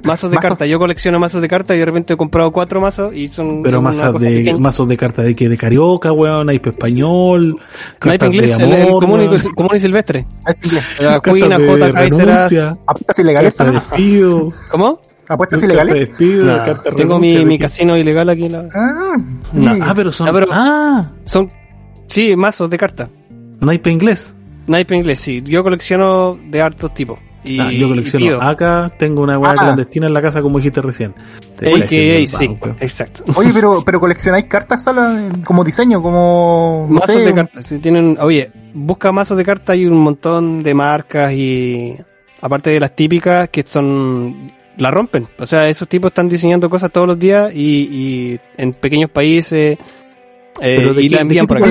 mazos de cartas. Yo colecciono mazos de cartas y de repente he comprado cuatro mazos y son Pero una mazos cosa de, mazos de cartas de que de carioca, weón, naipe español, Naipe inglés, de el, el amor, común, y, común y silvestre. (laughs) La de J, renuncia, Apuestas ilegales, ¿Cómo? Apuestas ilegales. despido, tengo renuncia, mi, mi casino ilegal aquí. la- Ah, No. sí. Ah, pero son, Ah, pero- ah, Son, sí, mazos de cartas. naipe inglés. Naipe inglés, sí. Yo colecciono de hartos tipos. Y, Ah, yo y colecciono acá, tengo una weá Ah. clandestina en la casa como dijiste recién. AKA, sí, exacto. (laughs) Oye, pero, pero coleccionáis cartas solo como diseño, como. No mazos sé, de cartas. Si tienen, oye, busca mazos de cartas, hay un montón de marcas y aparte de las típicas que son la rompen. O sea, esos tipos están diseñando cosas todos los días y, y en pequeños países eh, Pero de y qué- la de envían qué por acá.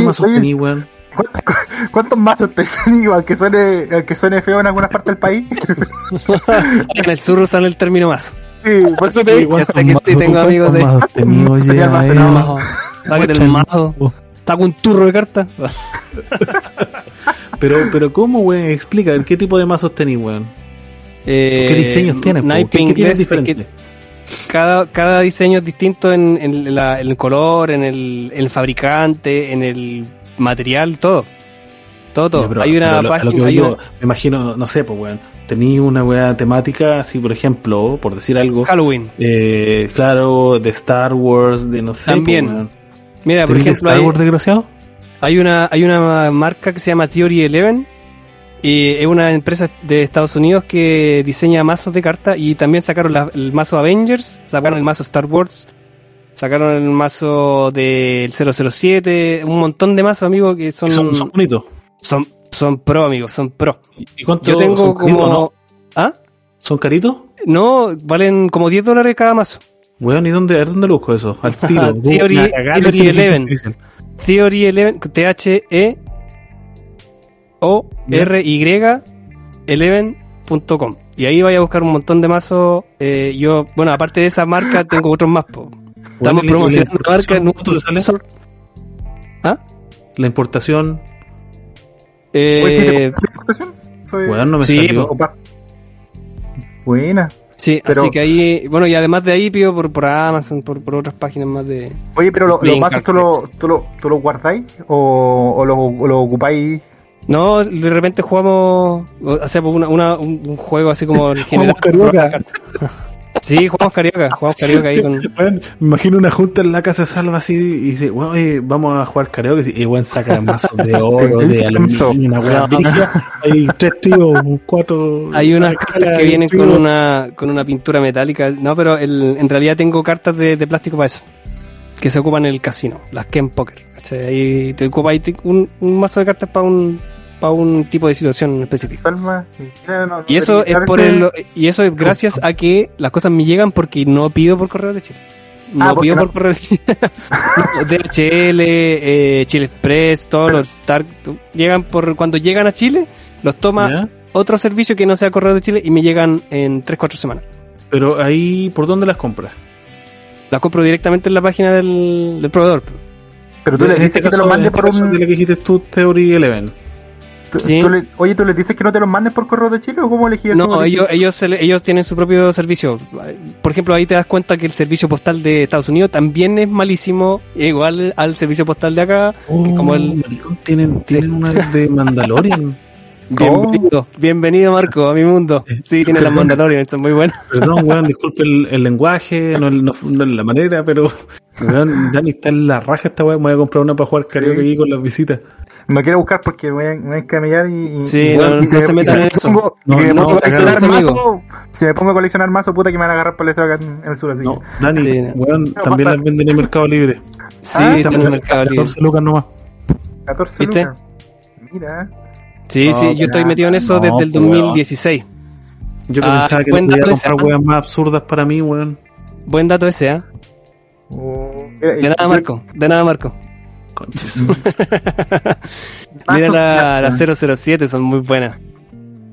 ¿Cuántos, cuántos machos te son igual que suene, que suene feo en algunas partes del país? (laughs) en el sur usan el término mazo. Sí, por eso te digo. Sé (laughs) que te tengo amigos de- Sería ya, almacenado. eh. El mazo. Está con un turro de cartas. (laughs) Pero, pero ¿cómo, weón? Explica, ¿qué tipo de mazos tenés, weón? Eh, ¿Qué diseños naipe ¿Qué, qué tienes inglés, es que diferente? cada, cada diseño es distinto en, en la- en el color, en el, en el fabricante, en el material, todo. Todo, todo. Pero- hay una lo- lo página. yo, me imagino, no sé, pues, weón. Tenía una weá temática, así, por ejemplo, por decir algo, Halloween. eh, claro, de Star Wars, de no sé. También. pues. Mira, por ¿Tenés de ejemplo, Star hay, Wars, desgraciado? hay una, hay una marca que se llama Theory Eleven. Y es una empresa de Estados Unidos que diseña mazos de cartas y también sacaron la- el mazo Avengers, sacaron el mazo Star Wars, sacaron el mazo del 007, un montón de mazos, amigos, que son, Son, son bonitos. son, son pro, amigos, son pro. ¿Y cuánto Yo tengo son como... caritos, no? ¿Ah? ¿Son caritos? No, valen como 10 dólares cada mazo. Weón, ¿y dónde, a ver, dónde lo busco eso? Al tiro. (laughs) Theory- Theory inteligencia Eleven. artificial. Theory Eleven, T-H-E O R Y eleven.com y ahí vaya a buscar un montón de mazos. Eh, yo, bueno, aparte de esa marca, tengo otros más. po. Estamos Weón, ¿y la- promocionando la marca. importación, nuestro sale? ¿Ah? La importación, Oye, ¿sí te Eh, exportación? Soy- weón, no me Sí, salió. Buena. sí, Pero- así que ahí, bueno, y además de ahí pido por, por Amazon, por, por otras páginas más de... Oye, pero lo- los Link vasos tú los tú lo, tú los guardáis o, o los o los ocupáis. No, de repente jugamos, o sea, pues una, una- un, un juego así como el (laughs) general. Sí, jugamos carioca, jugamos carioca ahí con... (laughs) Me imagino una junta en la casa de Salva así y dice, weón, oye, vamos a jugar karaoke. Y weón saca mazos de (laughs) oro, de aluminio, una. Hay tres tíos, cuatro. Hay unas una cartas que vienen con una, con una pintura metálica. No, pero el- en realidad tengo cartas de, de plástico para eso. Que se ocupan en el casino, las Ken Poker. ¿cachai? Ahí te ocupa ahí te- un, un mazo de cartas para un, para un tipo de situación específica. Y eso es por el, y eso es gracias a que las cosas me llegan porque no pido por correo de Chile. No Ah, pido no- por correo de Chile. (laughs) DHL, eh, Chile Express, todos los Star llegan por cuando llegan a Chile, los toma ¿Ya? otro servicio que no sea correo de Chile y me llegan en 3-4 semanas. Pero ahí, ¿por dónde las compras? Las compro directamente en la página del, del proveedor. Pero tú le dices este que te los mandes este por un. de la que dijiste tú, Theory Eleven. Tú- Sí. tú le- oye, tú les dices que no te los mandes por correo de Chile o cómo elegí eso? No, ellos, ellos, ellos tienen su propio servicio. Por ejemplo, ahí te das cuenta que el servicio postal de Estados Unidos también es malísimo, igual al servicio postal de acá. Oh, como el- maricón, tienen, tienen una de Mandalorian. (laughs) Bienvenido, bienvenido Marco a mi mundo. Sí, tiene las Mandalorian, son muy buenas. Perdón, weón, (laughs) disculpe el, el lenguaje, no, no, no la manera, pero weón, ya ni está en la raja esta weón, me voy a comprar una para jugar karaoke aquí con las visitas. Me quiero buscar porque me voy a, voy a encamellar y. y- Sí, y- no, y no se metan me en eso. pongo- No, me no, pongo a coleccionar eso, mazo. Si me pongo a coleccionar mazo, puta que me van a agarrar por eso acá en, en el sur. Así No, que- Dani, Sí, weón, No, también pasa- las venden en Mercado Libre. Sí, Ah, en el mercado libre. 14 lucas nomás. 14 ¿Viste? lucas. Mira. Sí, No, sí, yo estoy metido en eso no, desde el pues, weón. 2016. Yo Ah, pensaba que podía comprar weas más absurdas para mí, weón. Buen dato ese, ¿ah? Oh, mira, De nada, Marco. De nada, Marco. Conches. (laughs) Mira la, Mazos, la 007, son muy buenas.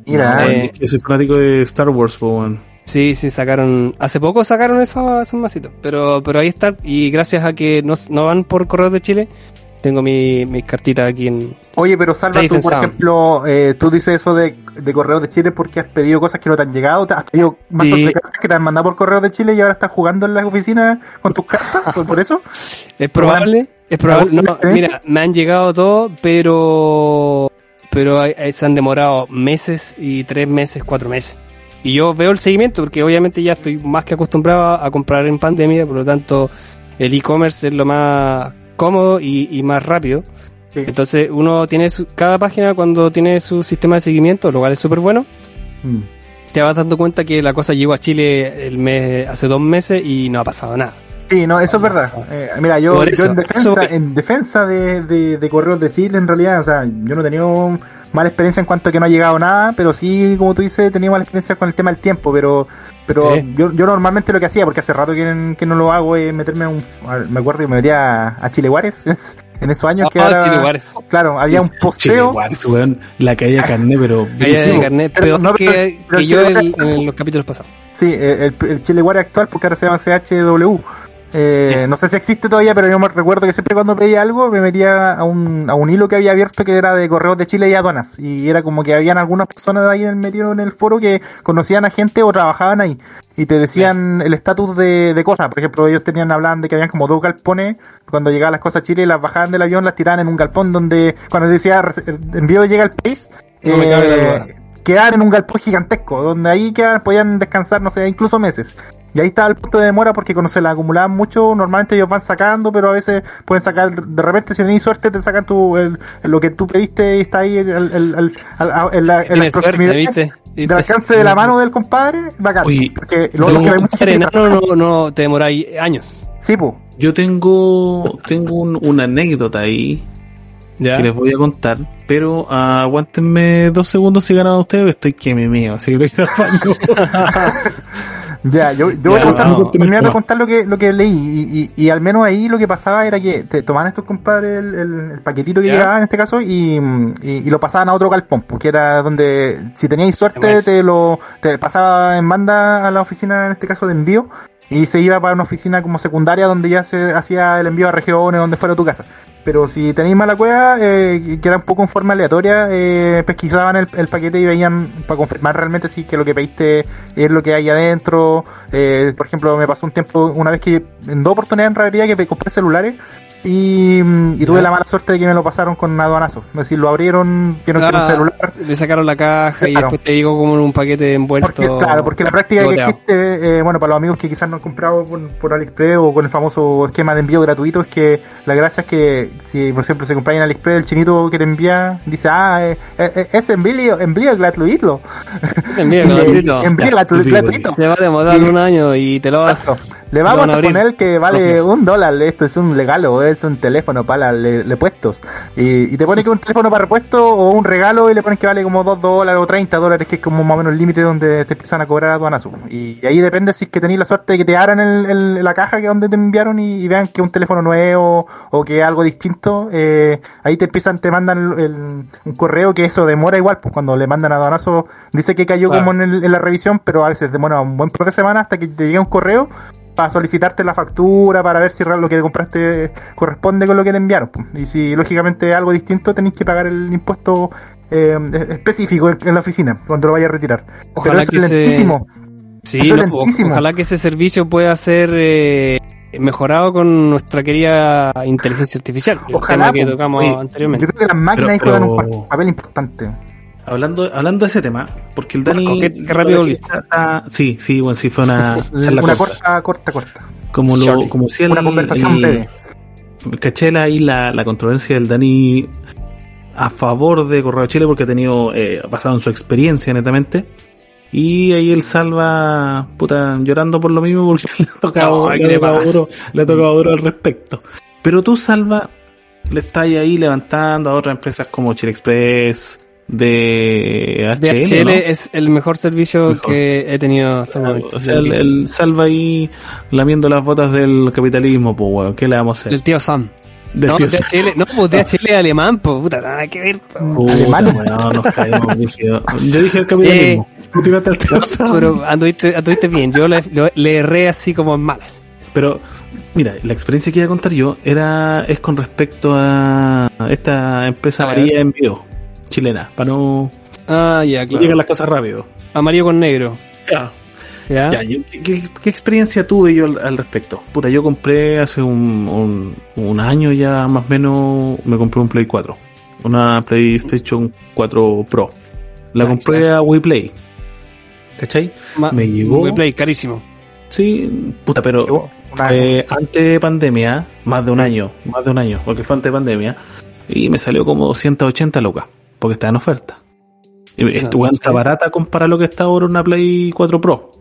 Mira, eh, Yo soy fanático de Star Wars, po, weón. Sí, sí, sacaron. Hace poco sacaron esos, esos masitos. Pero, pero ahí están. Y gracias a que no, no van por correos de Chile, tengo mi, mis cartitas aquí en. Oye, pero Salva, Safe tú, por sound. ejemplo, eh, tú dices eso de, de correo de Chile porque has pedido cosas que no te han llegado, te has pedido mazos Sí. de cartas que te han mandado por correo de Chile y ahora estás jugando en las oficinas con tus cartas, ¿por, por eso? (laughs) Es probable, es probable. ¿Alguna No, mira, me han llegado todo, pero. Pero hay- hay- se han demorado meses y tres meses, cuatro meses. Y yo veo el seguimiento porque obviamente ya estoy más que acostumbrado a comprar en pandemia, por lo tanto el e-commerce es lo más cómodo y, y más rápido. Sí. Entonces uno tiene su, cada página cuando tiene su sistema de seguimiento, lo cual es súper bueno, Mm. te vas dando cuenta que la cosa llegó a Chile el mes, hace dos meses y no ha pasado nada. Sí, no, eso es verdad. Eh, mira, yo, yo en defensa, eso- en defensa de, de, de Correos de Chile, en realidad, o sea, yo no he tenido mala experiencia en cuanto a que no ha llegado nada, pero sí, como tú dices, he tenido mala experiencia con el tema del tiempo, pero pero yo, yo normalmente lo que hacía, porque hace rato que, que no lo hago, es meterme a un... a- me acuerdo que me metía a, a Chile Juárez, (laughs) En esos años que Ah, era, Chile Juárez. claro, había un (laughs) Chile posteo. Juárez, weón, la caída de carnet, pero. (laughs) Caída de carnet, pero peor no, que, pero- que yo en, los capítulos pasados. Sí, el, el Chile Guare actual, porque ahora se llama CHW. Eh, no sé si existe todavía, pero yo me recuerdo que siempre cuando pedía algo me metía a un, a un hilo que había abierto que era de correos de Chile y aduanas. Y era como que habían algunas personas ahí en el metido en el foro que conocían a gente o trabajaban ahí. Y te decían el estatus de, de cosas. Por ejemplo, ellos tenían hablaban de que habían como dos galpones. Cuando llegaban las cosas a Chile, las bajaban del avión, las tiraban en un galpón donde, cuando decía "Rece- envío llega al país, No duda. quedaban en un galpón gigantesco, donde ahí quedaban, podían descansar, no sé, incluso meses. Y ahí estaba el punto de demora porque cuando se la acumulaban mucho, normalmente ellos van sacando, pero a veces pueden sacar, de repente si tenéis suerte te sacan tu, el, lo que tú pediste y está ahí el, el, el- el- al- en, la, en suerte, proximidades ¿viste? del alcance de la mano del compadre, bacán. Oye, porque Luego, luego que hay mucha gente que enano no, no te demoráis años. Sí, pues. Yo tengo, tengo un- una anécdota ahí ¿Ya? que les voy a contar, pero ah, aguántenme dos segundos si ganan ustedes, estoy que me mío, así que estoy (laughs) grabando. (laughs) Ya, yo, yo voy a contar, vamos. terminar de contar lo que, lo que leí y, y, y al menos ahí lo que pasaba era que te tomaban estos compadres el, el- el paquetito que Ya. llegaba en este caso y, y, lo pasaban a otro galpón, porque era donde si teníais suerte te lo te pasaba en banda a la oficina en este caso de envío y se iba para una oficina como secundaria donde ya se hacía el envío a regiones, donde fuera tu casa. Pero si tenéis mala cueva, eh, que era un poco en forma aleatoria, eh, pesquisaban el, el paquete y veían para confirmar realmente si que lo que pediste es lo que hay adentro. Eh, por ejemplo, me pasó un tiempo, una vez que en dos oportunidades en realidad que compré celulares y, y tuve Ya. la mala suerte de que me lo pasaron con aduanazo. Es decir, lo abrieron, vieron que era un Ah, celular. le sacaron la caja y después te digo como en un paquete envuelto. Porque, claro, porque la práctica que existe, eh, bueno, para los amigos que quizás no han comprado por, por AliExpress o con el famoso esquema de envío gratuito, es que la gracia es que si, por ejemplo, se compráis en AliExpress, el chinito que te envía dice, ah, eh, eh, es envío, envío gratuito. Se envía (laughs) Y- gratuito. Envío gratuito. Se va a demorar un año y te lo va Exacto. Le vamos a a poner que vale un dólar, esto es un regalo, es un teléfono para le, le puestos. Y, y te pone que un teléfono para repuesto o un regalo y le ponen que vale como 2 dólares o 30 dólares, que es como más o menos el límite donde te empiezan a cobrar aduanazo. Y ahí depende si es que tenéis la suerte de que te abran el, el- la caja que donde te enviaron y, y vean que un teléfono nuevo o que es algo distinto. eh, ahí te empiezan, te mandan el- un correo que eso demora igual, pues cuando le mandan aduanazo dice que cayó Claro. como en, el- en la revisión, pero a veces demora un buen par de semanas hasta que te llega un correo para solicitarte la factura, para ver si lo que compraste corresponde con lo que te enviaron. Y si lógicamente es algo distinto, tenéis que pagar el impuesto eh, específico en la oficina cuando lo vayas a retirar. Ojalá Pero que se- lentísimo. Sí, Eso es no, o- lentísimo. ojalá que ese servicio pueda ser eh, mejorado con nuestra querida inteligencia artificial. El Ojalá, tema que tocamos Oye, Yo anteriormente. creo que las máquinas ahí Pero- juegan un papel importante. Hablando, hablando de ese tema, porque el Dani. Marco, qué- qué rápido está- Sí, sí, bueno, sí, fue una (laughs) charla Una corta. corta, corta, corta. Como, lo, como decía el, Una conversación breve. caché ahí la, la controversia del Dani a favor de Correo Chile porque ha tenido, eh, basado en su experiencia netamente. Y ahí él salva, puta, llorando por lo mismo porque (laughs) le ha tocado, le duro, le ha tocado duro al respecto. Pero tú, Salva, le estás ahí levantando a otras empresas como Chile Express, de HL, DHL ¿no? es el mejor servicio Mejor. que he tenido hasta el momento. O sea, el, el Salva ahí lamiendo las botas del capitalismo, pues, weón, ¿qué le vamos a hacer? Del tío Sam. Del no, tío DHL, no, pues DHL es alemán, pues puta, nada que ver. Puta, Alemán. weón, nos caemos. (laughs) Yo dije el capitalismo. Tú tiraste al tío Sam. Pero anduviste, anduviste bien, yo le, le erré así como en malas. Pero, mira, la experiencia que iba a contar yo era es con respecto a esta empresa. María Envío chilena, para no Ah, ya, claro. lleguen las cosas rápido. Amarillo con negro. Ya. ¿Ya? Ya, yo- ¿qué, experiencia tuve yo al, al respecto? Puta, yo compré hace un, un, un año ya más o menos, me compré un Play 4, una PlayStation 4 Pro. La Nice. compré a WePlay. ¿Cachai? Ma- me llegó- Play, carísimo. Sí, puta, pero antes de pandemia, más de un año, más de un año, porque fue antes de pandemia, y me salió como 180 lucas, porque está en oferta. Y esta weá está barata comparado a lo que está ahora una Play 4 Pro.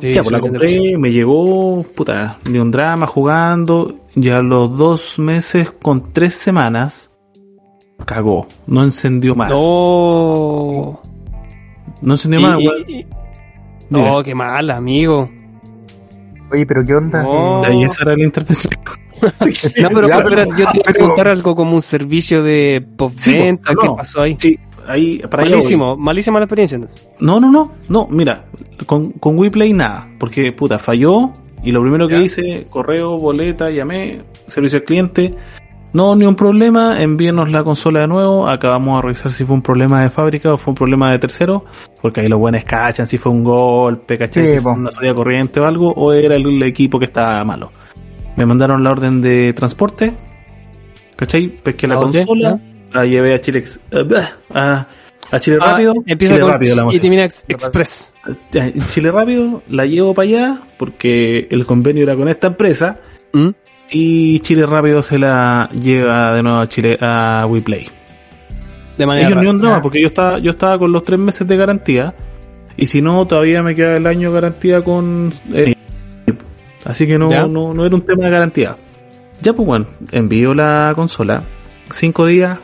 Sí, ya, pues la compré, me llegó, puta, ni un drama jugando, ya a los dos meses con tres semanas, cagó, no encendió más. No. No encendió Y- más, y-. No, qué mal, amigo. Oye, pero ¿qué onda? No. Y esa era la intervención. No, pero, Ya, yo te iba a preguntar algo como un servicio de postventa. Sí, ¿Qué no. pasó ahí? Sí, ahí, para allá voy. Malísimo, malísima la experiencia. entonces. No, no, no, no, mira, con, con WePlay nada, porque puta, falló y lo primero que Ya. hice, correo, boleta, llamé, servicio al cliente, no, ni un problema, envíenos la consola de nuevo, acabamos a revisar si fue un problema de fábrica o fue un problema de tercero, porque ahí los buenos cachan si fue un golpe, cachan Sí, si fue po. una salida corriente o algo, o era el, equipo que estaba malo. Me mandaron la orden de transporte, ¿cachai? Pesqué la Ah, consola, la llevé a Chile, eh, bah, a, a Chile Ah, Rápido, empieza Chile con Rápido la y termina ex- Express. Chile Rápido la llevo para allá porque el convenio era con esta empresa ¿Mm? y Chile Rápido se la lleva de nuevo a Chile a WePlay. De manera Ellos ni rara. un drama porque yo estaba yo estaba con los tres meses de garantía y si no todavía me queda el año garantía con eh, así que no, no no era un tema de garantía. Ya pues bueno, envío la consola cinco días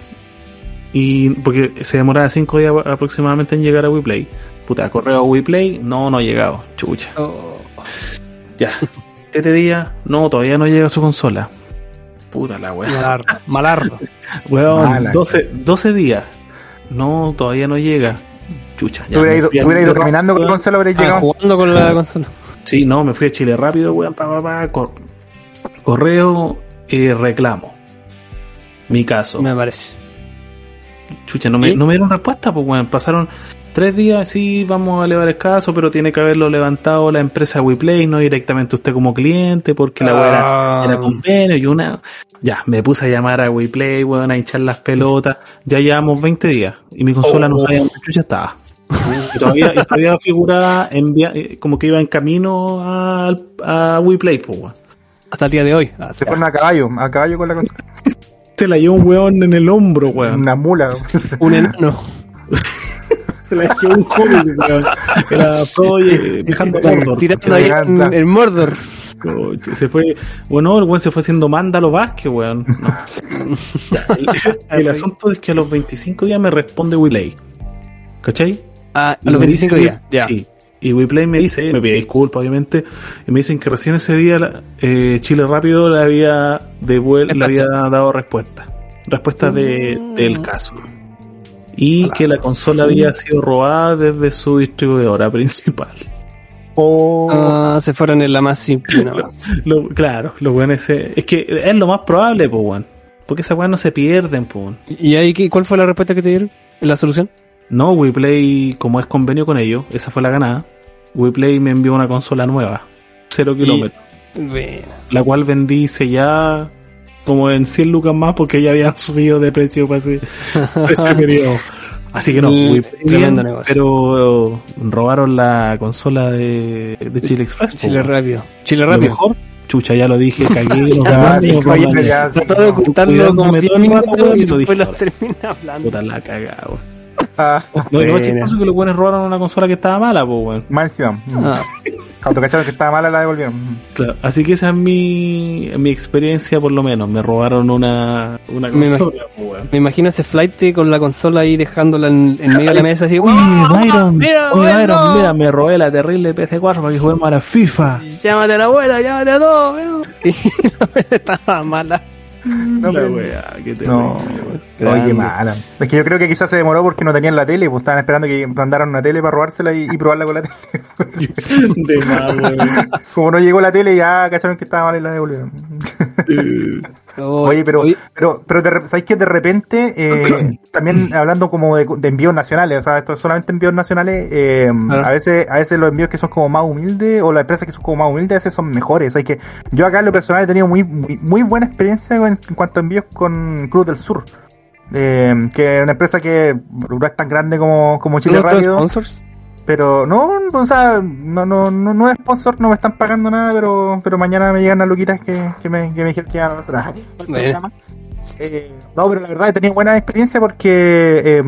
y porque se demoraba cinco días aproximadamente en llegar a WePlay. Puta, correo a WePlay, no, no ha llegado, chucha. Oh, Ya. Siete días, no, todavía no llega su consola. Puta la weá. malardo, malardo. (laughs) Weón, Mala. 12, 12 días. No, todavía no llega. Chucha, ya. Tú hubieras me ido, caminando con la consola, hubieras Ah, llegado. jugando con la consola. Sí, no, me fui a Chile rápido, weón, pa, pa, pa, cor- correo, eh, reclamo. Mi caso. Me parece. Chucha, no me, ¿Y? no me dieron respuesta, pues weón. Pasaron tres días, sí, vamos a elevar el caso, pero tiene que haberlo levantado la empresa WePlay, no directamente usted como cliente, porque la weá era- Ah. era convenio y una. Ya, me puse a llamar a WePlay, weón, a hinchar las pelotas. Ya llevamos 20 días y mi consola no Oh. sabía dónde chucha estaba. Y todavía, y todavía figuraba en via- eh, como que iba en camino al- a, WePlay, pues, weón. Hasta el día de hoy. Se fueron a caballo, a caballo con la consola. (laughs) Se la llevó un weón en el hombro, weón. Una mula. (laughs) un enano. (laughs) Se la llevó un joven, weón. Era eh, viajando a Mordor. Tirando ahí en, Mordor. Se fue, bueno, el weón se fue haciendo Mándalo Vázquez, weón. No. El, el asunto es que a los 25 días me responde WePlay. ¿Cachai? Ah, a los me 25 dice- días. Ya. Sí. Y WePlay me dice, me pide disculpas obviamente, y me dicen que recién ese día la- eh, Chile Rápido le había devuel- le había dado respuesta. Respuesta de, Mm. del caso. Y que la consola había sido robada desde su distribuidora (laughs) principal. O Ah, se fueron en la más simple. ¿no? Lo- claro, lo bueno es, es que es lo más probable, pues, weón. Porque esas weas no se pierden, pues. weón. ¿Y ahí qué- cuál fue la respuesta que te dieron? ¿La solución? No, WePlay, como es convenio con ellos, esa fue la ganada. WePlay me envió una consola nueva, cero kilómetros, Bueno. la cual vendí ya como en 100 lucas más porque ya habían (laughs) subido de precio para ese, para ese (laughs) periodo. Así que no, Mm, WePlay tremendo bien, negocio. pero robaron la consola de, de Chile Express. po, Chile weón. rápido. Chile rápido. mejor, chucha, ya lo dije, cagué, (laughs) ya, sí, Trató de no. contarlo como Cuidándome 10 todo el rato, minutos weón, y y lo después lo dije termina hablando. Puta la cagada. Ah, No, más Pena. chistoso es que los buenos robaron una consola que estaba mala, pues, weón. más encima. Mm. Ah, Cuando cacharon que estaba mala la devolvieron. Mm. Claro, así que esa es mi, mi experiencia, por lo menos. Me robaron una, una Me consola, pues, weón. me imagino ese flight con la consola ahí dejándola en, en medio de la mesa así. Oye, Byron, mira, oye. Byron, mira, me robé la terrible PC4 para que juguemos a la FIFA. Llámate a la abuela, llámate a todos. weón. (laughs) Y la estaba mala. (laughs) No, la wea, qué terrible, No, oye, mala. Es que yo creo que quizás se demoró porque no tenían la tele, pues estaban esperando que mandaran una tele para robársela y, y probarla con la tele. (laughs) De weón. (laughs) Como no llegó la tele, ya cacharon que estaba mal y la devolvieron. Oye, pero, pero, pero de ¿sabéis que de repente, eh, (coughs) también hablando como de, de envíos nacionales, o sea, esto es solamente envíos nacionales, eh, Claro. a veces, a veces los envíos que son como más humildes, o las empresas que son como más humildes, a veces son mejores. Hay que, yo acá en lo personal he tenido muy, muy, muy buena experiencia en, en cuanto a envíos con Cruz del Sur. Eh, que es una empresa que no es tan grande como, como Chile ¿Nuestros Rápido. sponsors? Pero no, o sea, no, no, no, no es sponsor, no me están pagando nada, pero, pero mañana me llegan las luquitas que, que me, que me dijeron que iban a trabajar. Eh, no, pero la verdad he tenido buena experiencia porque eh,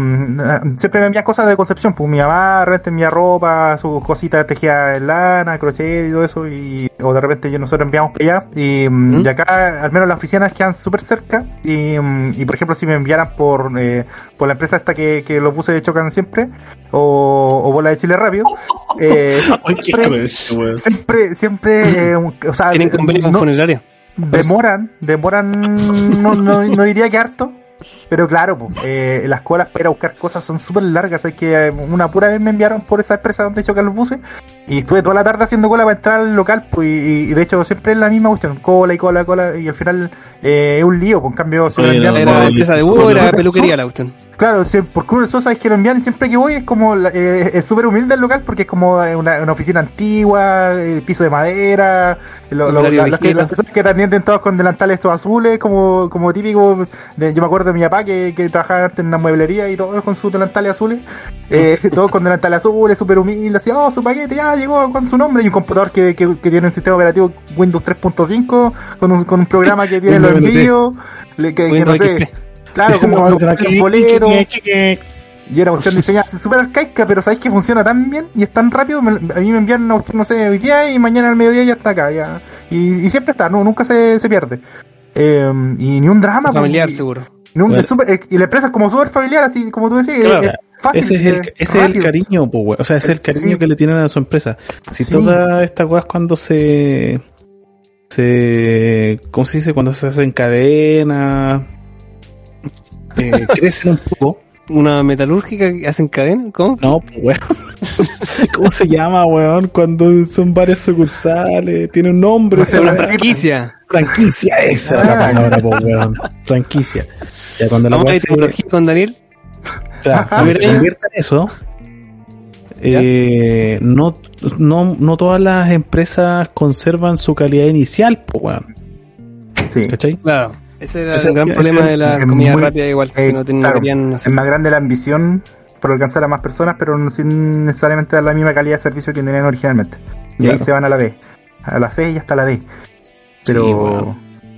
siempre me envían cosas de Concepción, pues mi mamá de repente envía ropa, sus cositas tejidas en lana, crochet y todo eso, y, o de repente yo nosotros enviamos para allá, y, mm, ¿Mm? y acá al menos las oficinas quedan súper cerca, y, mm, y por ejemplo si me enviaran por, eh, por la empresa esta que, que lo puse de Chocan siempre, o, o por la de Chile Rápido, eh, (laughs) qué siempre, siempre, siempre, eh, o sea, ¿Tienen convenio con no- funeraria? Demoran, demoran, no, no, no (laughs) diría que harto, pero claro, pues, eh, las colas para ir a buscar cosas son súper largas. Es que una pura vez me enviaron por esa empresa donde chocan los buses y estuve toda la tarde haciendo cola para entrar al local. Pues, y, y de hecho, siempre es la misma cuestión: cola y cola, cola. Y al final eh, es un lío. Pues, en cambio, si me Oye, no, Era empresa de Hugo, no, era peluquería la cuestión. Claro, sí, por Cruz Sosa es que lo envían y siempre que voy es como, la- eh, es súper humilde el local porque es como una, una oficina antigua, eh, piso de madera, lo- lo- Horario la- los que- viejito. las personas que atienden todos con delantales todos azules, como, como típico, de, yo me acuerdo de mi papá que, que trabajaba antes en una mueblería y todos con sus delantales azules, eh, (laughs) (laughs) todos con delantales azules, súper humildes, así, oh, su paquete ya llegó con su nombre y un computador que, que, que tiene un sistema operativo Windows 3.5 con un, con un programa que (laughs) tiene los envíos, le- que, que no sé. Claro, como (laughs) No, los, los que- y era cuestión diseñada súper arcaica, pero sabéis que funciona tan bien y es tan rápido. me- a mí me envían cuestión, no sé, hoy día y mañana al mediodía ya está acá. ya Y, y siempre está, no, nunca se, se pierde. Eh, y ni un drama. Familiar, pues, y- seguro. ni un- Bueno. es súper- eh, y la empresa es como súper familiar, así como tú decías. Claro. es fácil. Ese es el, es ese es el rápido. cariño, pues, weón. O sea, ese es el cariño Sí. que le tienen a su empresa. Si Sí. todas estas weas cuando se, se, ¿cómo se dice? Cuando se hacen cadenas, eh, (laughs) crecen un poco. Una metalúrgica que hacen cadena, ¿cómo? No, pues, weón. (laughs) ¿Cómo se llama, weón? Cuando son varias sucursales, tiene un nombre. No sé, esa Una franquicia. franquicia, esa es la Ah. palabra, pues, weón. Franquicia. Ya cuando la Vamos a tecnología con Daniel. Claro, (laughs) cuando se Mira. convierta en eso, eh, no, no, no todas las empresas conservan su calidad inicial, pues, weón. Sí. ¿Cachai? Claro. Ese era Ese- el gran problema es- de la es comida muy- rápida, igual, que eh, no, ten- no claro. querían Es hacer. más grande la ambición por alcanzar a más personas, pero no sin necesariamente dar la misma calidad de servicio que tenían originalmente. Y ahí se van a la B, a la C y hasta la D. Pero, Sí.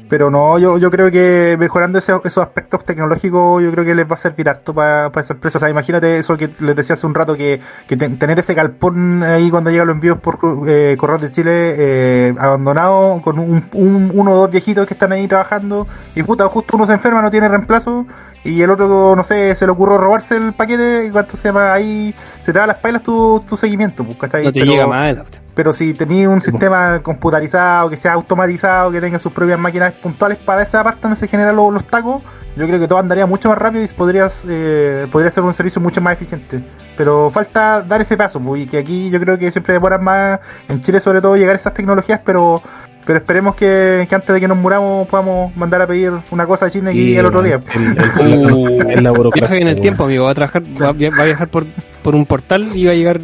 Pero no, yo, yo creo que mejorando ese- esos aspectos tecnológicos, yo creo que les va a servir harto para esa empresa. O sea, imagínate eso que les decía hace un rato, que, que ten- tener ese galpón ahí cuando llegan los envíos por eh, Correos de Chile eh, abandonado, con un, un- uno o dos viejitos que están ahí trabajando, y puta, justo uno se enferma, no tiene reemplazo, y el otro, no sé, se le ocurrió robarse el paquete, y cuánto se llama, ahí se te da las pailas tu, tu seguimiento, pues, ¿cachai? No te Pero- llega más. Pero si tenéis un sistema computarizado, que sea automatizado, que tenga sus propias máquinas puntuales para esa parte donde se generan los, los tacos, yo creo que todo andaría mucho más rápido y podrías, eh, podría ser un servicio mucho más eficiente. Pero falta dar ese paso, y que aquí yo creo que siempre demoran más, en Chile sobre todo, llegar a esas tecnologías, pero pero esperemos que, que antes de que nos muramos podamos mandar a pedir una cosa a China y Y el otro día. El, el- Uh, (laughs) la Viaja en el tiempo, amigo. Va a trabajar, va a viajar por, por un portal y va a llegar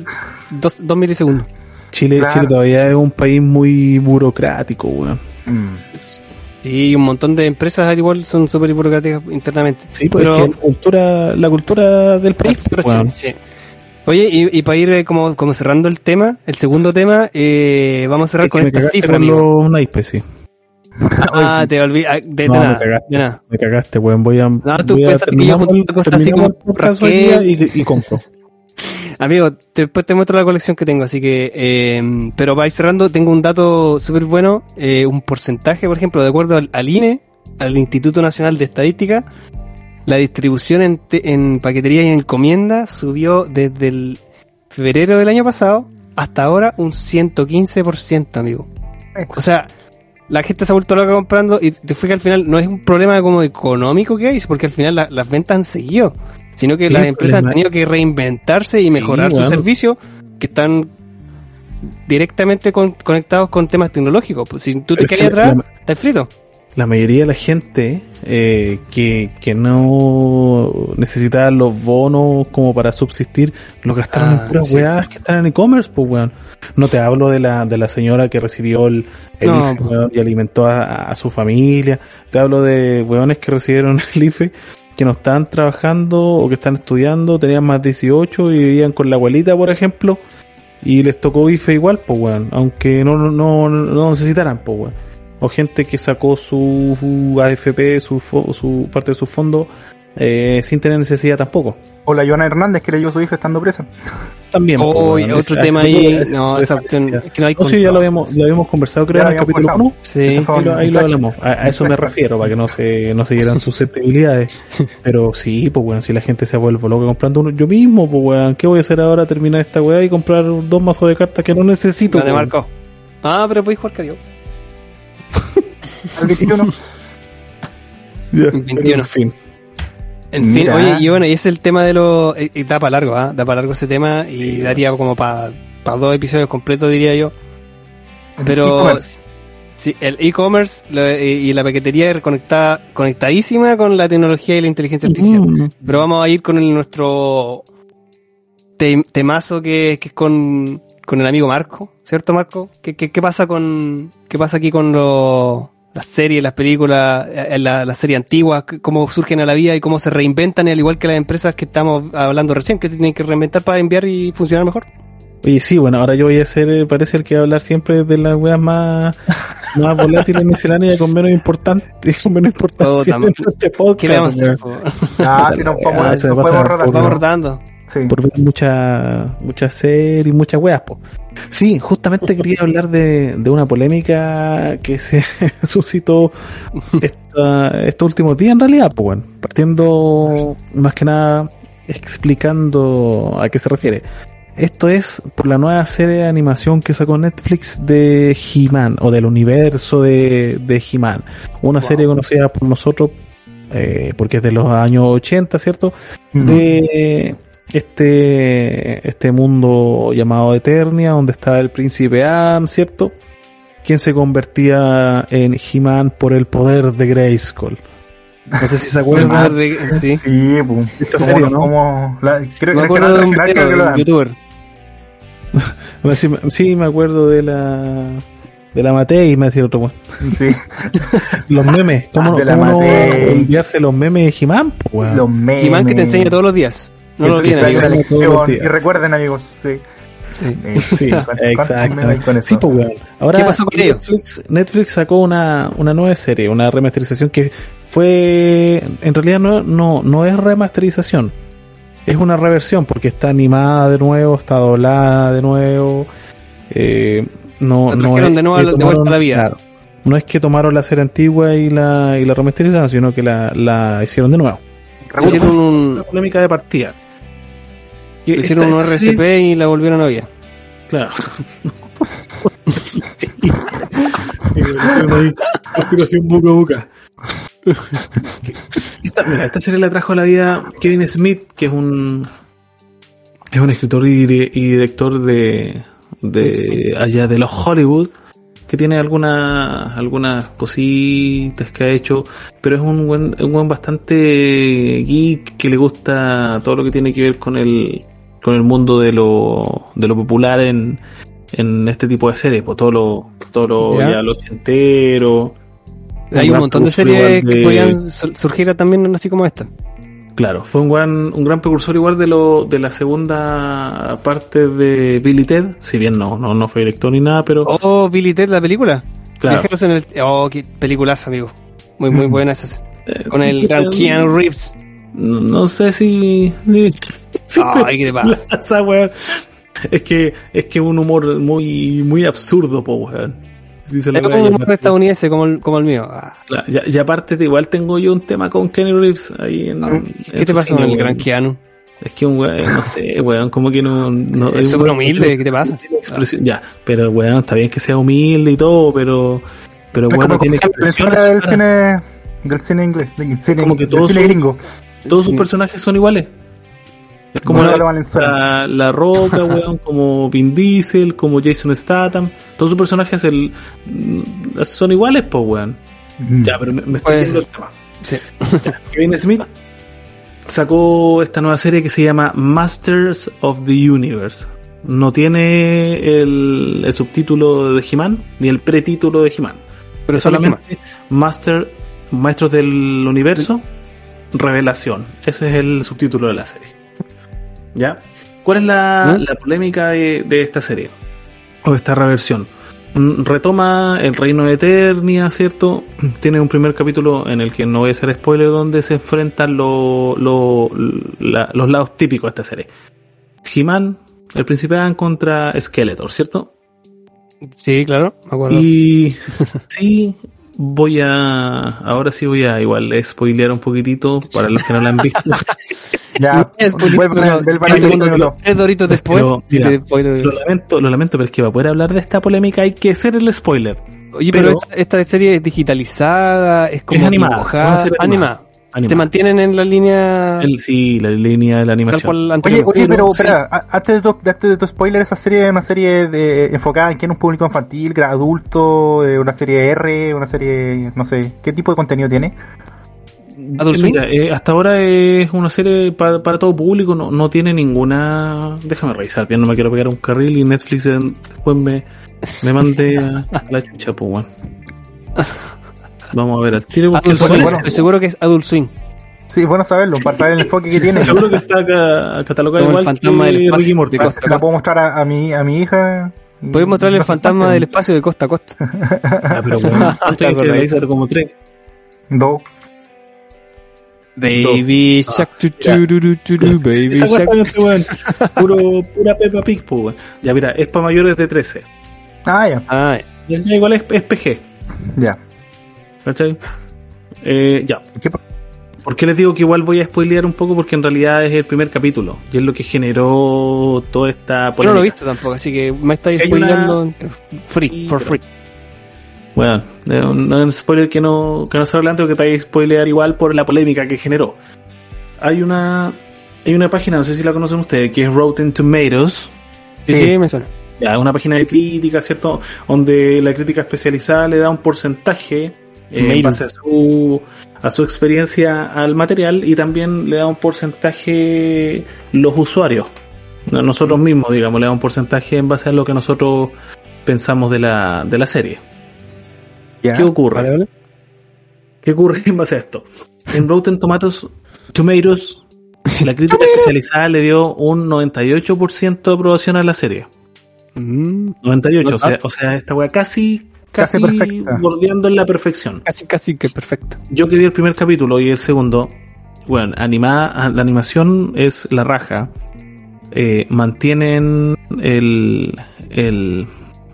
dos, dos milisegundos. Chile, Claro. Chile todavía es un país muy burocrático, weón. Mm. Y un montón de empresas al igual son súper burocráticas internamente. Sí, pues Pero- es que la cultura, la cultura del país, Pero weón. sí. Oye, y, y para ir eh, como, como cerrando el tema, el segundo tema, eh, vamos a cerrar Sí, con esta cifra, con los naipes, sí. (laughs) Ah, te olvidé. ah, De, de No, me nada, cagaste. de nada. Me cagaste, weón. Voy a, tú voy a que yo así como Raquel. y, y compro. (laughs) Amigo, después te muestro la colección que tengo, así que, eh, pero para ir cerrando, tengo un dato súper bueno, eh, un porcentaje, por ejemplo, de acuerdo al, al INE, al Instituto Nacional de Estadística, la distribución en, te- en paquetería y en encomienda subió desde el febrero del año pasado hasta ahora un 115%, amigo. O sea, la gente se ha vuelto loca comprando y te fijas al final no es un problema como económico que hay, porque al final la- las ventas han seguido, sino que Sí, las empresas han tenido que reinventarse y mejorar sus bueno. servicios que están directamente con- conectados con temas tecnológicos. Pues si tú te quedas que atrás, la- estás frito. La mayoría de la gente eh, que, que no necesitaba los bonos como para subsistir, lo gastaron Ah, en puras sí. weas que están en e-commerce, pues weón. No te hablo de la, de la señora que recibió el, el No, IFE, pues. weón, y alimentó a, a su familia. Te hablo de weones que recibieron el IFE que no están trabajando o que están estudiando, tenían más 18 y vivían con la abuelita, por ejemplo, y les tocó IFE igual, pues weón, aunque no, no, no, necesitaran, pues weón. O gente que sacó su, su AFP, su, su parte de su fondo, eh, sin tener necesidad tampoco. O la Joana Hernández que le dio a su hija estando presa. También. pues, weón, otro tema ahí, no, ese- esa opción, es que no hay No, sí, ya lo habíamos, lo habíamos conversado, creo, Ya en el capítulo conversado. 1. Sí. Ahí lo, ahí lo Flash. hablamos. A, a eso me refiero, para que no se, no se hieran (laughs) susceptibilidades. Pero sí, pues weón, si la gente se vuelve loca comprando uno, yo mismo, pues weón, ¿qué voy a hacer ahora? Terminar esta weá y comprar dos mazos de cartas que no necesito. Grande weón? Marco. Ah, pero podéis jugar Cario. al 21. (laughs) Ya, 21. pero En fin. En fin, oye, y bueno, y es el tema de los... eh, eh, da para largo, ¿ah? Da para largo ese tema y daría como para dos episodios completos, diría yo. Pero sí, el e-commerce eh, y la paquetería conectada, conectadísima con la tecnología y la inteligencia artificial. Mm. Pero vamos a ir con el, nuestro te- temazo que, que es con, con el amigo Marco, ¿cierto Marco? ¿Qué, qué, qué pasa con qué pasa aquí con los las series, las películas, eh, la- las series antiguas, cómo surgen a la vida y cómo se reinventan, al igual que las empresas que estamos hablando recién, que se tienen que reinventar para enviar y funcionar mejor? Oye, sí, bueno, ahora yo voy a ser, parece el que va a hablar siempre de las weas más, (laughs) más volátiles misceláneas con menos importante, (laughs) con menos importancia Puta, en este podcast. ¿Qué vamos a hacer? Ah, si nos (laughs) Ah, rotar. poco. Vamos rotando. Sí. por ver mucha, muchas series, muchas weas, po. Sí, justamente quería hablar de, de una polémica que se (laughs) suscitó esta, estos últimos días en realidad, pues bueno, partiendo más que nada explicando a qué se refiere. Esto es por la nueva serie de animación que sacó Netflix de He-Man o del universo de, de He-Man. Una Wow. serie conocida por nosotros eh, porque es de los años 80, ¿cierto? De este este mundo llamado Eternia, donde estaba el príncipe Adam, ¿cierto? Quien se convertía en He-Man por el poder de Grayskull. No sé si se (laughs) acuerdan. De- sí. Sí, pues. Esta Como- serie, ¿no? como la- creo, Me creo que de un creo que video lo de dan. un youtuber. (laughs) Sí, me- sí, me acuerdo de la de la Matei, me decía otro weón. Sí, (laughs) Los memes, ¿cómo, De la cómo no Matei. enviarse los memes de weón? los memes. He-Man que te enseña todos los días. No lo tienen. Y recuerden, amigos, sí. Sí. Eh, (laughs) Sí, ¿cuántos- cuántos exacto. con eso? Sí, pues. Ahora ¿Qué pasó con ellos? Netflix, Netflix sacó una, una nueva serie, una remasterización que fue, en realidad no, no, no es remasterización, es una reversión porque está animada de nuevo, está doblada de nuevo, eh, no, La no es de nuevo que a la- de vuelta a la vida. claro, no es que tomaron la serie antigua y la, y la remasterizaron, sino que la, la hicieron de nuevo. Hicieron Una un, polémica de partida. Hicieron un RCP serie- y la volvieron a vida. Claro. (laughs) Conspiración boca a boca. Esta, mira, esta serie la trajo a la vida Kevin Smith, que es un es un escritor y, y director de, de allá de los Hollywood, que tiene algunas algunas cositas que ha hecho, pero es un buen, un buen bastante geek que le gusta todo lo que tiene que ver con el con el mundo de lo de lo popular en en este tipo de series, pues todo lo todo lo Ya. ya, lo ochentero. Hay un montón de series que podían su- surgir también así como esta. Claro, fue un gran, un gran precursor igual de lo, de la segunda parte de Billy Ted, si bien no, no, no fue director ni nada, pero Oh, Billy Ted, la película. claro. En el... Oh, qué peliculaza, amigo. Muy, muy (laughs) buena esa. Eh, Con el gran Keanu Reeves. No, no sé si, si- Ay, qué te pasa. (laughs) Es que, es que un humor muy, muy absurdo, po weón. Si se lo Es como un llamar. estadounidense como el, como el mío. Ah, Claro, y, y aparte igual tengo yo un tema con Kenny Reeves ahí en, en ¿Qué te su pasa con el gran Keanu? Es que un weón, no sé, weón, como que no, no Es súper humilde, ¿qué te pasa? Ya, pero weón, está bien que sea humilde y todo, pero, pero Es bueno, como tiene que la expresión. del cine, del cine inglés, del cine, Como que del todos cine gringo. Todos sus personajes son iguales. Es como la, la, la Roca, (laughs) weón, como Vin Diesel, como Jason Statham. Todos sus personajes el, mm, son iguales, pues, weón. Mm. Ya, pero me, me estoy Puede yendo el tema. Sí. Ya, (laughs) Kevin Smith sacó esta nueva serie que se llama Masters of the Universe. No tiene el, el subtítulo de He-Man, ni el pretítulo de He-Man. Pero solamente... Solamente Master, Maestros del Universo, Revelación. Ese es el subtítulo de la serie. ¿Ya? ¿Cuál es la, ¿Mm? la polémica de, de esta serie? O de esta reversión. Mm, Retoma el reino de Eternia, ¿cierto? (clears throat) Tiene un primer capítulo en el que no voy a hacer spoiler, donde se enfrentan lo- lo- la- los lados típicos de esta serie. He-Man, el príncipe Adam contra Skeletor, ¿cierto? Sí, claro, me acuerdo. Y (laughs) sí, voy a. Ahora sí voy a igual spoilear un poquitito para los que no la han visto. (laughs) Ya. Tres doritos después. Pero, sí mira, te. Lo lamento, lo lamento, pero es que para poder hablar de esta polémica hay que hacer el spoiler. Oye, pero, pero- esta, esta serie es digitalizada, es como Es animada. animada. Animada. Se mantienen en la línea El- sí, la línea de la tal animación. cual Oye, oye, pero sí. espera, antes de tu, antes de tu spoiler, esa serie es una serie de, enfocada en quién un público infantil, adulto, eh, una serie R, una serie, no sé, ¿qué tipo de contenido tiene? Mira, eh, hasta ahora es una serie pa- para todo público, no, no tiene ninguna... Déjame revisar, bien, no me quiero pegar un carril y Netflix después me, me mande a, a la chucha, pues, weón. (laughs) Vamos a ver al tiro. porque Adult bueno. estoy seguro que es Adult Swim. Sí, bueno saberlo, para saber el enfoque que tiene. (laughs) Seguro que está acá, catalogado Como el igual fantasma que del espacio Ricky Morty. se la puedo mostrar a, a mi, a mi hija. Puedes mostrarle el fantasma del espacio de costa a costa. Ah, pero (laughs) bueno, ¿cuánto Te hay que? Como tres. Dos. Baby Shark, tu, tu, tu, tu, tu, tu, Baby Shark. Puro, pura Peppa Pig, pues. Ya, mira, es para mayores de 13. Ah, ya, Ah, Ya, ya igual es, es PG. ya. ¿Cachai? Eh, ya. ¿Qué pa- ¿Por qué les digo que igual voy a spoilear un poco? Porque en realidad es el primer capítulo. Y es lo que generó toda esta yo no polémica. lo he visto tampoco, así que me estáis spoileando free, Sí, for pero- free. Bueno, un, no es un spoiler que no, que no se adelante porque te vais a spoilear igual por la polémica que generó. Hay una, hay una página, no sé si la conocen ustedes, que es Rotten Tomatoes. Sí, Sí. sí, me suena. Ya, una página de crítica, ¿cierto? Donde la crítica especializada le da un porcentaje eh, en base a su, a su experiencia al material y también le da un porcentaje los usuarios. No- Nosotros mismos, digamos, le da un porcentaje en base a lo que nosotros pensamos de la, de la serie. ¿Qué ocurre? Vale, vale. ¿Qué ocurre en base a esto? En Rotten Tomatoes, Tomatoes, la crítica (laughs) especializada le dio un 98% de aprobación a la serie. Mm, 98, o sea, Nota. o sea, esta weá casi, Casi casi, perfecta. bordeando en la perfección. Casi, casi que perfecto. Yo que vi el primer capítulo y el segundo, bueno, animada, la animación es la raja. Eh, mantienen el, el,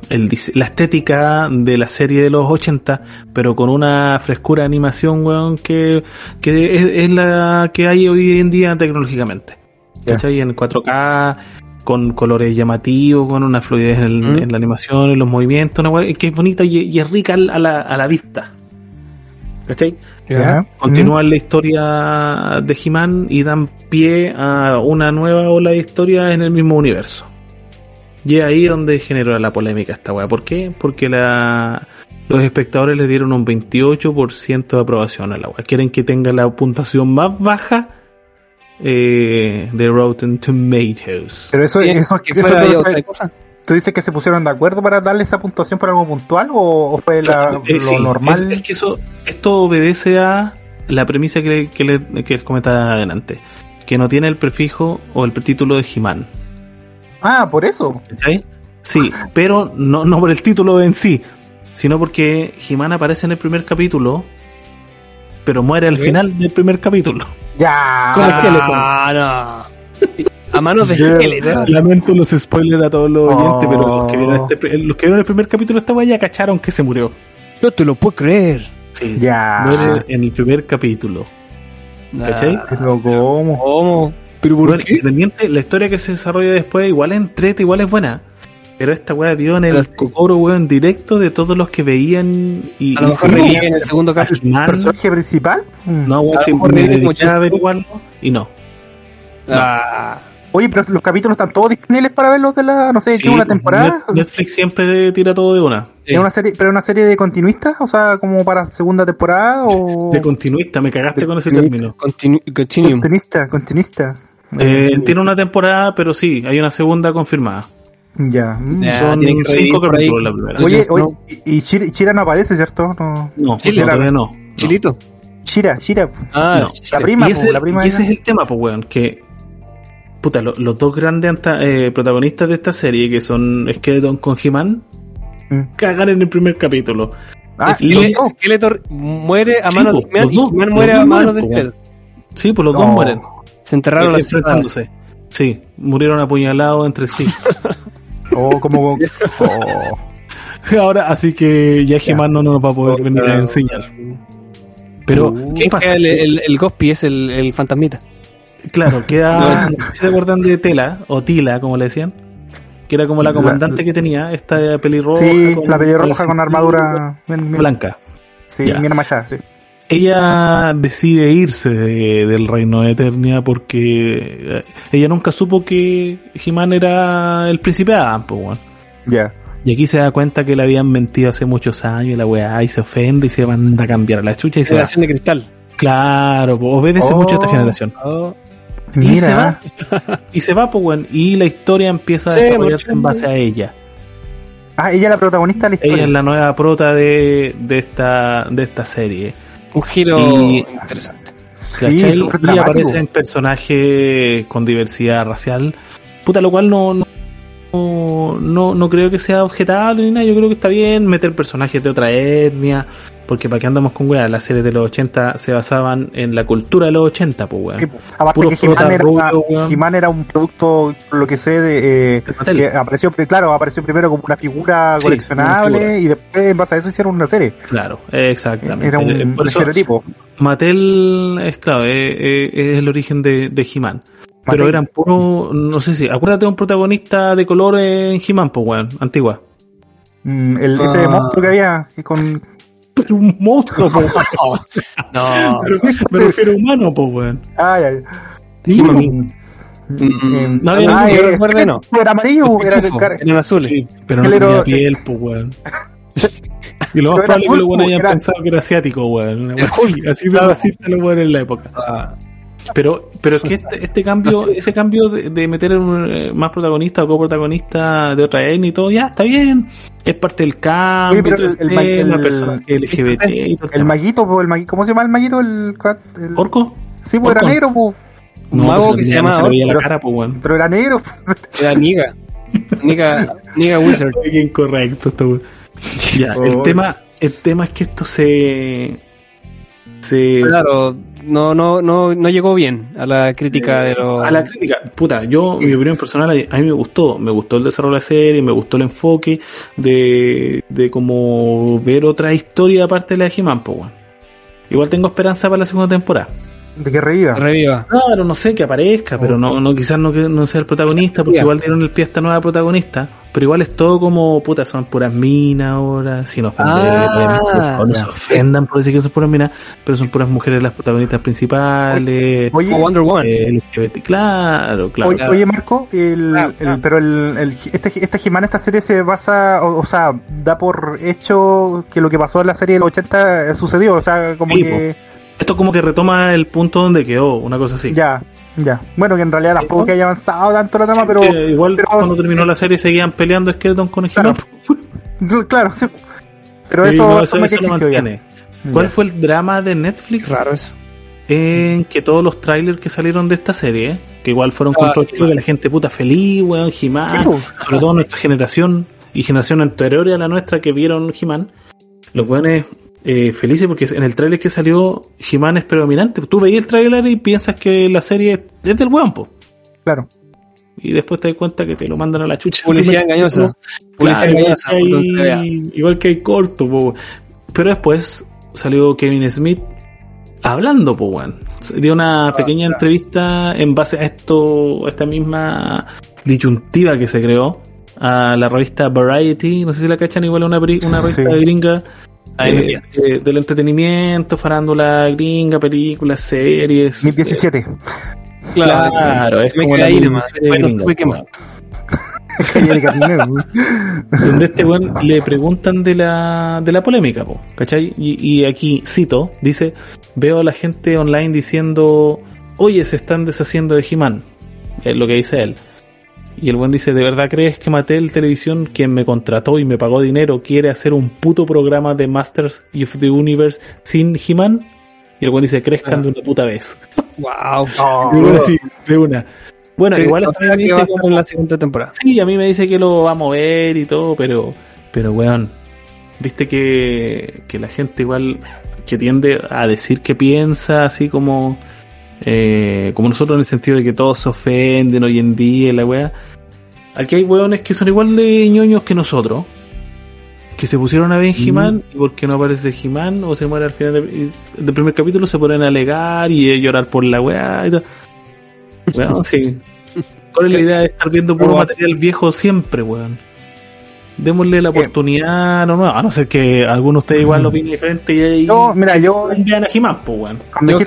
el la estética de la serie de los 80, pero con una frescura de animación, weón, que, que es, es la que hay hoy en día tecnológicamente. Ya. ¿Cachai? En 4K, con colores llamativos, con una fluidez en, Mm. en la animación, en los movimientos, una weá que es bonita y, y es rica a la, a la vista. ¿Cachai? Ya. Continúan la historia de He-Man y dan pie a una nueva ola de historia en el mismo universo. Y es ahí donde generó la polémica esta weá. ¿Por qué? Porque la, los espectadores le dieron un 28% de aprobación a la weá. Quieren que tenga la puntuación más baja eh, de Rotten Tomatoes. Pero eso, eso, que eso tú, ahí otra cosa. tú dices que se pusieron de acuerdo para darle esa puntuación por algo puntual o, o fue la, Eh, lo sí, normal? Es, es que eso, esto obedece a la premisa que, que, le- que les comentaba adelante. Que no tiene el prefijo o el título de He-Man. Ah, por eso. ¿Cachai? Sí, pero no, no por el título en sí, sino porque He-Man aparece en el primer capítulo, pero muere al final del primer capítulo. Ya. Con esqueleto. Ah, no. A manos de (laughs) esqueleto. Lamento los spoilers a todos los Oh. oyentes, pero los que, vieron este- los que vieron el primer capítulo de esta ya cacharon que se murió. No te lo puedo creer. Sí, Ya. muere en el primer capítulo. ¿Cachai? Pero ¿cómo? ¿Cómo? ¿Pero por Bueno, qué? independiente, la historia que se desarrolla después igual es entrete, igual es buena. Pero esta weá dio en el sí. cocoro, weón, directo de todos los que veían y, A lo mejor en el segundo capítulo. final, ¿Personaje principal? Mm. no, weón, mejor me dediqué a averiguarlo y no. Ah, Oye, pero los capítulos están todos disponibles para verlos de la, no sé, Sí, ¿qué una temporada? Net- Netflix siempre tira todo de una. sí. ¿Es una serie, pero una serie de continuistas? O sea, como para segunda temporada o... (laughs) De continuista, me cagaste De con ese término. Continu- Continuum. Continuista, continuista. Eh, tiene una temporada, pero sí, hay una segunda confirmada. Ya. mm. Ya, Son que revivir cinco capítulos la primera. Oye, y y Chira, Chira no aparece, ¿cierto? No. No, Chile. no, todavía no. no. Chilito. Chira, Chira. Ah, No. La prima, y po, ese, la prima y ese ella. es el tema, pues, weón, que puta, lo- los dos grandes anta- eh, protagonistas de esta serie, que son Skeleton con He-Man, Mm. cagan en el primer capítulo. Ah, y Skele- dos. Skeletor muere a Sí, manos de He-Man y muere a manos de Skeletor. Sí, pues los dos No. mueren. Se enterraron las enfrentándose. Sí, murieron apuñalados entre sí. (laughs) Oh, como... (laughs) oh. (laughs) Ahora, así que ya He-Man no nos va a poder venir a enseñar. Pero, Uh, ¿qué pasa? El, el, el Gospi es el, el fantasmita. claro, queda, se acuerdan de Tela, o Tila, como le decían, que era como la La- comandante que tenía, esta pelirroja. Sí, con- la pelirroja con con armadura blanca. Sí, Ya. bien machada, sí. Ella decide irse de- del reino de Eternia porque eh, ella nunca supo que He-Man era el príncipe Adam, pues, weón. Ya. Y aquí se da cuenta que le habían mentido hace muchos años y la weá y se ofende y se manda a cambiar a la chucha y se va. Generación de cristal. Claro, pues, obedece Oh. mucho a esta generación. Oh, Y se Mira. va. (laughs) Y se va, pues, weón. Y la historia empieza a Sí, desarrollarse en base a ella. Ah, ella es la protagonista de la historia. Ella es la nueva prota de, de esta, de esta serie. Un giro Y- interesante. Sí, y aparecen personajes con diversidad racial. Puta, lo cual no, no, no, no creo que sea objetable ni nada. Yo creo que está bien meter personajes de otra etnia. Porque para qué andamos con weas, las series de los 80 se basaban en la cultura de los 80, pues Sí, weón. po. Aparte Puros que He-Man era, era un producto, por lo que sé, de, eh, que apareció, claro, apareció primero como una figura Sí, coleccionable una figura. y después en base a eso hicieron una serie. Claro, exactamente. Era un, Eh, Por un eso, estereotipo. Mattel es claro, eh, eh, es el origen de, de He-Man. Pero eran puro, no sé si, acuérdate de un protagonista de color en He-Man, pues weón, antigua. Mm, el, ese Ah. monstruo que había que con Pero un monstruo, pues (laughs) No. Pero me refiero a humano, pues weón. ay, ay. He-Man. Mm, Eh, no había ah, ningún eh, que recuerde, no. era amarillo, era Pitufo, cara- eran azules. Sí, pero no era- tenía piel, pues weón. (laughs) Y lo más era probable es que azul, los weones po, hayan era- pensado que era asiático, weón. Así, así de racista los weones en la época. Ah, Pero, pero es que este, (laughs) este cambio, ese cambio de, de meter un, eh, más protagonista o coprotagonista de otra etnia y todo, ya está bien. Es parte del cambio, Oye, pero el- el el, LGBT y todo el maguito, el maguito, ¿cómo se llama el maguito? El, el- ¿Orco? sí, pues era negro, po, Un mago pues, que se la Orco. cara, pues weón. pero era negro. era Niga. Niga, Niga (laughs) Wizard. Qué incorrecto esto, el tema, el tema es que esto se, se, Claro, no, no, no, no llegó bien a la crítica de los. a la crítica, puta, yo, mi opinión personal, a mí me gustó, me gustó el desarrollo de la serie, me gustó el enfoque de, de como ver otra historia aparte de la de He-Man. Igual tengo esperanza para la segunda temporada. De que reviva. Reviva. Claro, no sé, que aparezca, pero no, no quizás no, que no sea el protagonista, porque igual dieron el pie a esta nueva protagonista, pero igual es todo como, puta, son puras minas ahora, sin ofender, Ah, no se ofendan por decir que son puras minas, pero son puras mujeres las protagonistas principales, Oye, Wonder Woman. eh, LGBT, claro, claro. Oye, oye, Marco, el, Claro, el- claro. pero el, el- este, esta He-Man, esta serie se basa, o, o sea, da por hecho que lo que pasó en la serie de los 80 sucedió, o sea, como Sí, que Esto como que retoma el punto donde quedó, una cosa así. ya, ya. Bueno, que en realidad tampoco ¿no? que haya avanzado tanto la trama, pero Que igual pero- cuando terminó la serie seguían peleando Skeleton con Claro. He-Man. claro, sí. (laughs) Pero Sí, eso, no, eso eso, ya. mantiene. ¿Cuál Ya. fue el drama de Netflix? Raro eso. en que todos los trailers que salieron de esta serie, que igual fueron Ah, controvertidos, que la gente puta feliz, weón, He-Man, Sí, po. sobre todo nuestra generación y generación anterior a la nuestra que vieron He-Man, los weones eh, felices porque en el trailer que salió He-Man es predominante. Tú veías el trailer y piensas que la serie es del weón, po. Claro. Y después te das cuenta que te lo mandan a la chucha. Publicidad engañosa. Publicidad engañosa. igual que hay corto, po. pero después salió Kevin Smith hablando, po, weón. Dio una pequeña claro. entrevista en base a esto, a esta misma disyuntiva que se creó a la revista Variety, no sé si la cachan igual una, una revista Sí. gringa eh, de- del entretenimiento, farándula gringa, películas, series. 2017. Claro, es me como la nomás. donde este weón le preguntan de la, de la polémica, po, ¿cachai? Y, y aquí cito, dice, veo a la gente online diciendo, oye, se están deshaciendo de He-Man, es lo que dice él. Y el buen dice, ¿de verdad crees que Mattel Televisión, quien me contrató y me pagó dinero, quiere hacer un puto programa de Masters of the Universe sin He-Man? Y el buen dice, crezcan de una puta vez. (laughs) Wow. Oh, Y bueno, sí, de una. Bueno, igual o me dice va a estar como- en la segunda temporada. Sí, a mí me dice que lo va a mover y todo, pero, pero weón, viste que, que la gente igual que tiende a decir que piensa así como, eh, como nosotros en el sentido de que todos se ofenden hoy en día, y la weá. Aquí hay weones que son igual de ñoños que nosotros, que se pusieron a ver en He-Man y porque no aparece He-Man o se muere al final de- del primer capítulo se ponen a alegar y a llorar por la weá y todo. Weón, (laughs) sí. ¿Cuál es la idea de estar viendo puro material viejo siempre, weón? Démosle la oportunidad, no, no, a no ser que alguno de ustedes igual lo opine diferente y ahí. No, mira, yo un día a He-Man, pues, weón. cuando Yo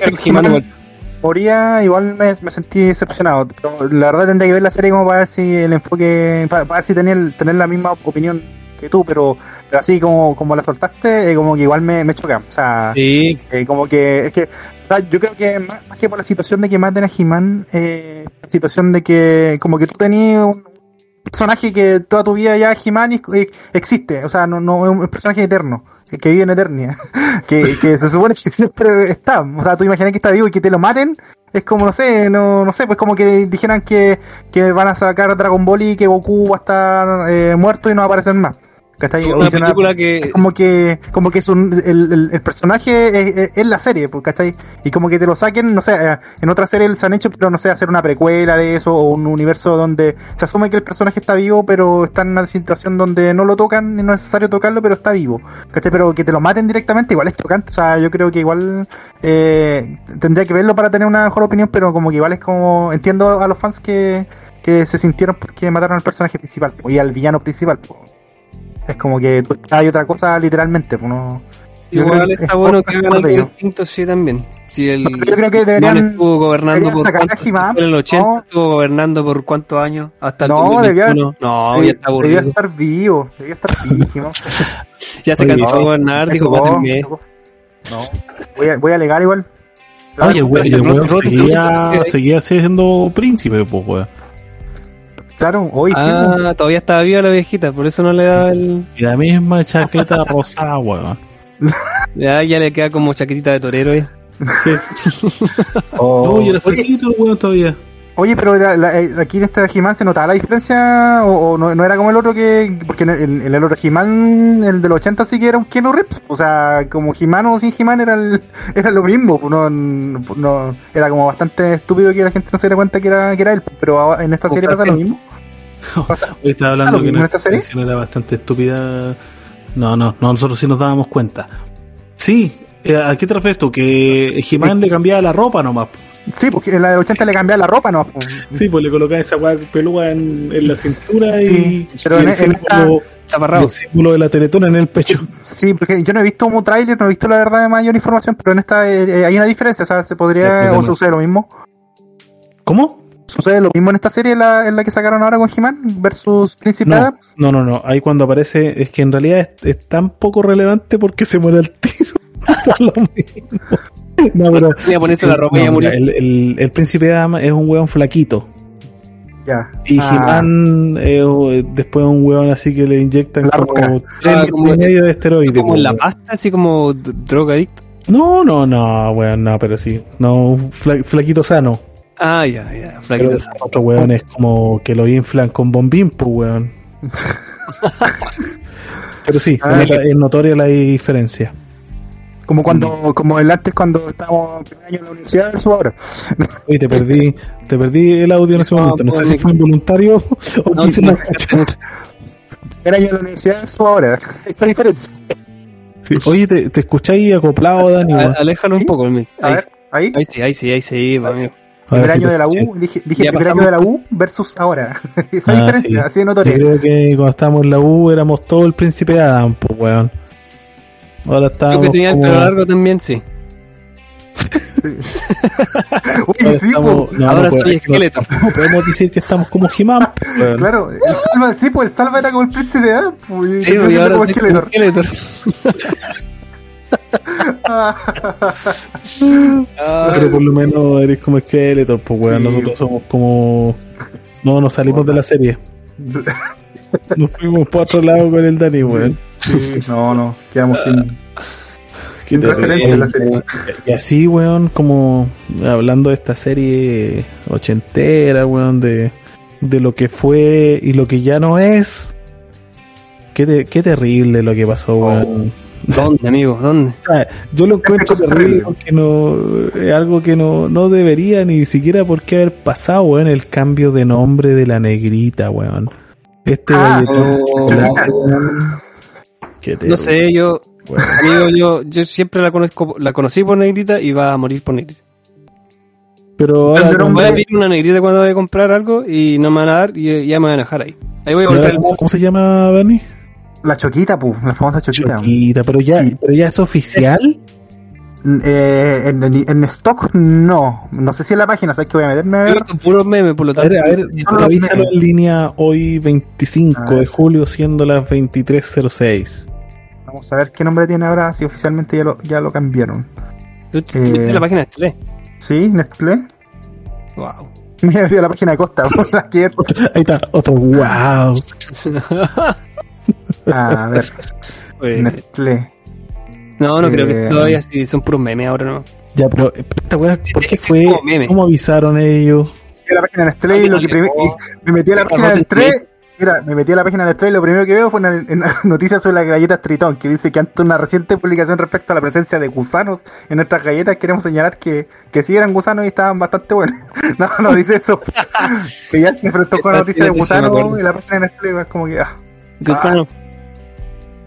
He-Man, igual. Moría, igual me, me sentí decepcionado. Pero la verdad tendría que ver la serie como para ver si el enfoque, para, para ver si tenía el- tener la misma opinión que tú, pero, pero así como, como la soltaste, eh, como que igual me, me choca. O sea, Sí, eh, como que, es que, o sea, yo creo que más, más que por la situación de que maten a He-Man, eh, la situación de que, como que tú tenías un personaje que toda tu vida ya He-Man existe, o sea, no, no es un personaje eterno, que vive en Eternia, (laughs) que, que se supone que siempre está, o sea, tú imaginas que está vivo y que te lo maten, es como, no sé, no, no sé, pues como que dijeran que, que van a sacar Dragon Ball y que Goku va a estar eh, muerto y no va a aparecer más. ¿Cachai? Una película que es como que como que es un, el, el, el personaje es, es- es la serie pues, ¿cachai? y como que te lo saquen no sé eh, en otra serie se han hecho pero no sé hacer una precuela de eso o un universo donde se asume que el personaje está vivo pero está en una situación donde no lo tocan no es necesario tocarlo pero está vivo ¿cachai? pero que te lo maten directamente igual es chocante o sea yo creo que igual eh, tendría que verlo para tener una mejor opinión pero como que igual es como entiendo a los fans que que se sintieron porque mataron al personaje principal po, y al villano principal po. Es como que tú hay otra cosa literalmente, pues no. yo creo igual que está es bueno que hagan algo distinto, sí, también. Si el Yo creo que deberían. estuvo gobernando deberían por cuántos, en el 80 no. estuvo gobernando por cuántos años hasta el No, 2021. no, ya debía, está aburrido. estar vivo, debía estar vivo. (laughs) Ya se cansó de gobernar, dijo, mátenme. No, voy a, voy a alegar igual. Oye, el weón, y el Roto, weón roto, seguía, roto, seguía siendo príncipe, pues, weón. Claro, hoy sí. Ah, todavía estaba viva la viejita, por eso no le daba el... Y la misma chaqueta (laughs) rosada, weón. Ya, ya le queda como chaquetita de torero. ya. (laughs) Oh. No, y era weón todavía. oye, pero era- la- eh, aquí en este He-Man se notaba la diferencia o, o no, no era como el otro que. Porque en el, en el otro He-Man, el del 80 sí que era un Keanu Reeves. O sea, como He-Man o sin He-Man era, el- (laughs) era lo mismo. No, no, era como bastante estúpido que la gente no se diera cuenta que era, que era él. Pero en esta serie pasa lo mismo. Hoy estaba hablando ¿lo que serie? canción era bastante estúpida. No, no, no, nosotros sí nos dábamos cuenta. Sí, eh, ¿a qué te refieres tú? Que He-Man le cambiaba la ropa nomás. Sí, porque en la del 80 le cambiaba la ropa, ¿no? Sí, pues le colocaba esa peluda en, en la cintura Sí, y, pero y en- el, símbolo, el de la teletona en el pecho. Sí, porque yo no he visto como trailer, no he visto la verdad de mayor información, pero en esta eh, eh, hay una diferencia, o sea, se podría, o sucede lo mismo. ¿Cómo? ¿Sucede lo mismo en esta serie en la, en la que sacaron ahora con He-Man versus Príncipe No, Adams? no, no, no. Ahí cuando aparece, es que en realidad es, es tan poco relevante porque se muere el tiro. (laughs) Lo mismo. No, pero. Voy a ponerse la ropa y a no, morir. el, el, el príncipe de Adama es un weón flaquito. Ya. Y Ah, He-Man eh, después un weón así que le inyectan La como tres Ah, medio de esteroides. Como en la pasta, así como drogadicto. No, no, no, weón, no, pero sí. No, fla- flaquito sano. Ah, ya, ya, otro weón es como que lo inflan con bombín, pues weón. (laughs) pero sí, se Ah, nota- es notoria la diferencia. Como cuando, como el antes cuando estábamos en primer año en la universidad versus ahora. (laughs) Oye, te perdí, te perdí el audio en ese No, momento. No sé pues, si fue involuntario (laughs) o No, quise sí, no. escuchar. Primer año en la universidad versus ahora. Esa diferencia. Sí. Oye, te, te escucháis acoplado, Dani. A-? Aléjalo un ¿Sí? poco. A Ahí, ver, ahí. ahí sí, ahí sí, ahí sí, va, amigo. Primer si año te de la. U, dije, dije primer año de la pasamos. U versus ahora. (laughs) Esa Ah, diferencia, sí. así de Yo notoria. creo que cuando estábamos en la U éramos todo el príncipe Adam, pues weón. Ahora Yo estábamos que tenía el como- pelo largo también, sí. (laughs) Oye, ahora sí, estamos- po. no, Ahora no, pues, soy no- esqueleto. No, (laughs) podemos decir que estamos como He-Man, pues, weón. Claro, el Salva, sí, pues el Salva era como el príncipe de Adam, pues, Sí, yo y ahora como sí como Skeletor. Ah, Pero por lo menos eres como Skeletor, pues weón. Sí. Nosotros somos como. No, nos salimos de la serie. Nos fuimos para otro lado con el Dani, weón. Sí, no, no, quedamos sin, Qué sin en la serie. Y así, weón, como hablando de esta serie ochentera, weón, de, de lo que fue y lo que ya no es. Qué, te- qué terrible lo que pasó, weón. (laughs) ¿Dónde, amigo? ¿Dónde? O sea, yo lo encuentro terrible porque no es algo que no, no debería ni siquiera por qué haber pasado, weón, el cambio de nombre de la negrita, weón. Este Ah. Qué No sé, yo, weón. amigo, yo, yo siempre la conozco, la conocí por negrita y va a morir por negrita. Pero ahora Pero Voy a pedir una negrita cuando voy a comprar algo y no me van a dar y ya me van a dejar ahí. Ahí voy a comprar el ¿cómo, cómo se llama, Dani? La choquita, pu, la famosa choquita. Choquita, pero ya, Sí. pero ya es oficial. Eh, en, en, en stock, no. No sé si en la página, ¿sabes que voy a meterme a ver? visto puros memes, por lo A tanto. ver, a ver, revísalo memes. en línea hoy 25 A ver. de julio, siendo las 23.06. Vamos a ver qué nombre tiene ahora, si oficialmente ya lo, ya lo cambiaron. ¿Tú Eh. la página de Nestlé? ¿Sí? ¿Nestlé? Wow. Me he a la página de Costa. (laughs) Ahí está, otro wow. (laughs) (laughs) A ver, Nestlé. No, no creo Eh, que todavía sí, son puros memes ahora, ¿no? Ya, pero pero esta weá, ¿por qué fue? ¿Cómo avisaron ellos? A la página de Nestlé y lo que y me metí a la página de Nestlé. Mira, me metí a la página de Nestlé y lo primero que veo fue una, una (laughs) noticia sobre las galletas Tritón, que dice que ante una reciente publicación respecto a la presencia de gusanos en nuestras galletas, queremos señalar que, que sí eran gusanos y estaban bastante buenos. (laughs) No, no dice eso. que ya se enfrentó con la noticia de gusanos y la página de Nestlé es como que, ah, Gusano.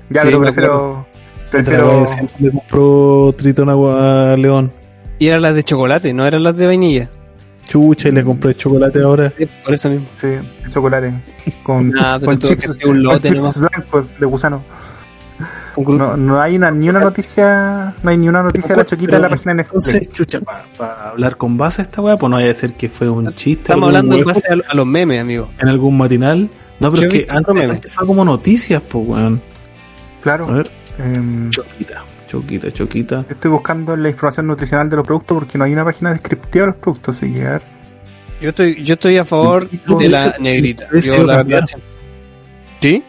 ya, Sí, pero prefiero, prefiero, siempre le compró Tritón a León. Y eran las de chocolate, no eran las de vainilla. Chucha, y le compré chocolate ahora. Sí, Por eso mismo. sí, chocolate, con, (laughs) Ah, pero con chips, un con lote chips blancos de gusano. No, no hay una, ni una noticia, no hay ni una noticia de la choquita en la página de Nestlé. Entonces, chucha, para hablar con base a esta weá, pues no vaya a ser que fue un chiste. Estamos hablando en base a, a los memes, amigo. en algún matinal. No, pero Yo es que antes, antes fue como noticias, pues weón. A Claro. ver, em, choquita, choquita, choquita. estoy buscando la información nutricional de los productos porque no hay una página descriptiva de los productos, así que a ver. Yo estoy, yo estoy a favor No, de la negrita. Yo, la verdad, sí.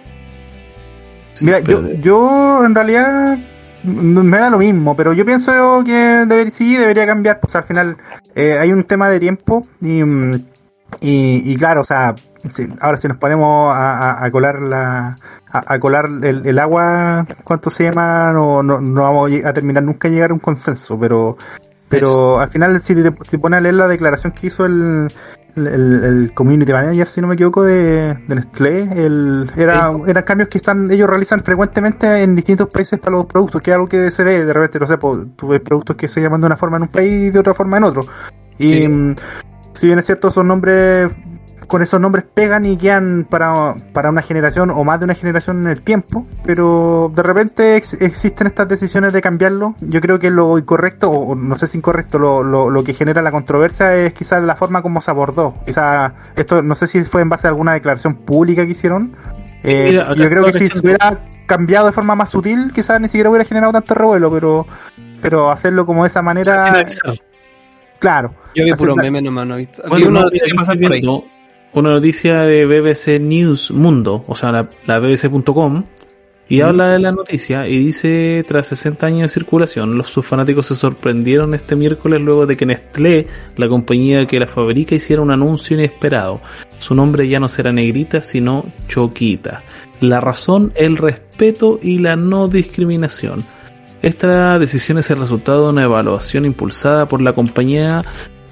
Mira, yo, yo en realidad me da lo mismo, pero yo pienso que deber, sí debería cambiar, pues al final eh, hay un tema de tiempo y, mm, y, y claro, o sea, ahora si nos ponemos a, a- a colar la a, a colar el, el agua, ¿cuánto se llama? No, no, no vamos a terminar nunca a llegar a un consenso, pero pero al final si te, te pones a leer la declaración que hizo el, el, el community manager, si no me equivoco, de, de Nestlé, el, era, eran cambios que están ellos realizan frecuentemente en distintos países para los productos, que es algo que se ve de repente, no sé, pues, tú ves productos que se llaman de una forma en un país y de otra forma en otro. Y Sí. mm, si bien es cierto, esos nombres, con esos nombres pegan y quedan para, para una generación o más de una generación en el tiempo, pero de repente ex- existen estas decisiones de cambiarlo. Yo creo que lo incorrecto, o no sé si incorrecto, lo, lo, lo que genera la controversia es quizás la forma como se abordó. Quizás esto, no sé si fue en base a alguna declaración pública que hicieron. Eh, Mira, yo creo que si se hubiera cambiado de forma más sutil, quizás ni siquiera hubiera generado tanto revuelo, pero pero hacerlo como de esa manera, claro. Yo vi la- memes nomás, no he visto. Bueno, vi una no, noticia Una noticia de BBC News Mundo, o sea, la, la bbc.com, y habla de la noticia y dice, tras 60 años de circulación, los sus fanáticos se sorprendieron este miércoles luego de que Nestlé, la compañía que la fabrica, hiciera un anuncio inesperado. Su nombre ya no será Negrita, sino Choquita. La razón, el respeto y la no discriminación. Esta decisión es el resultado de una evaluación impulsada por la compañía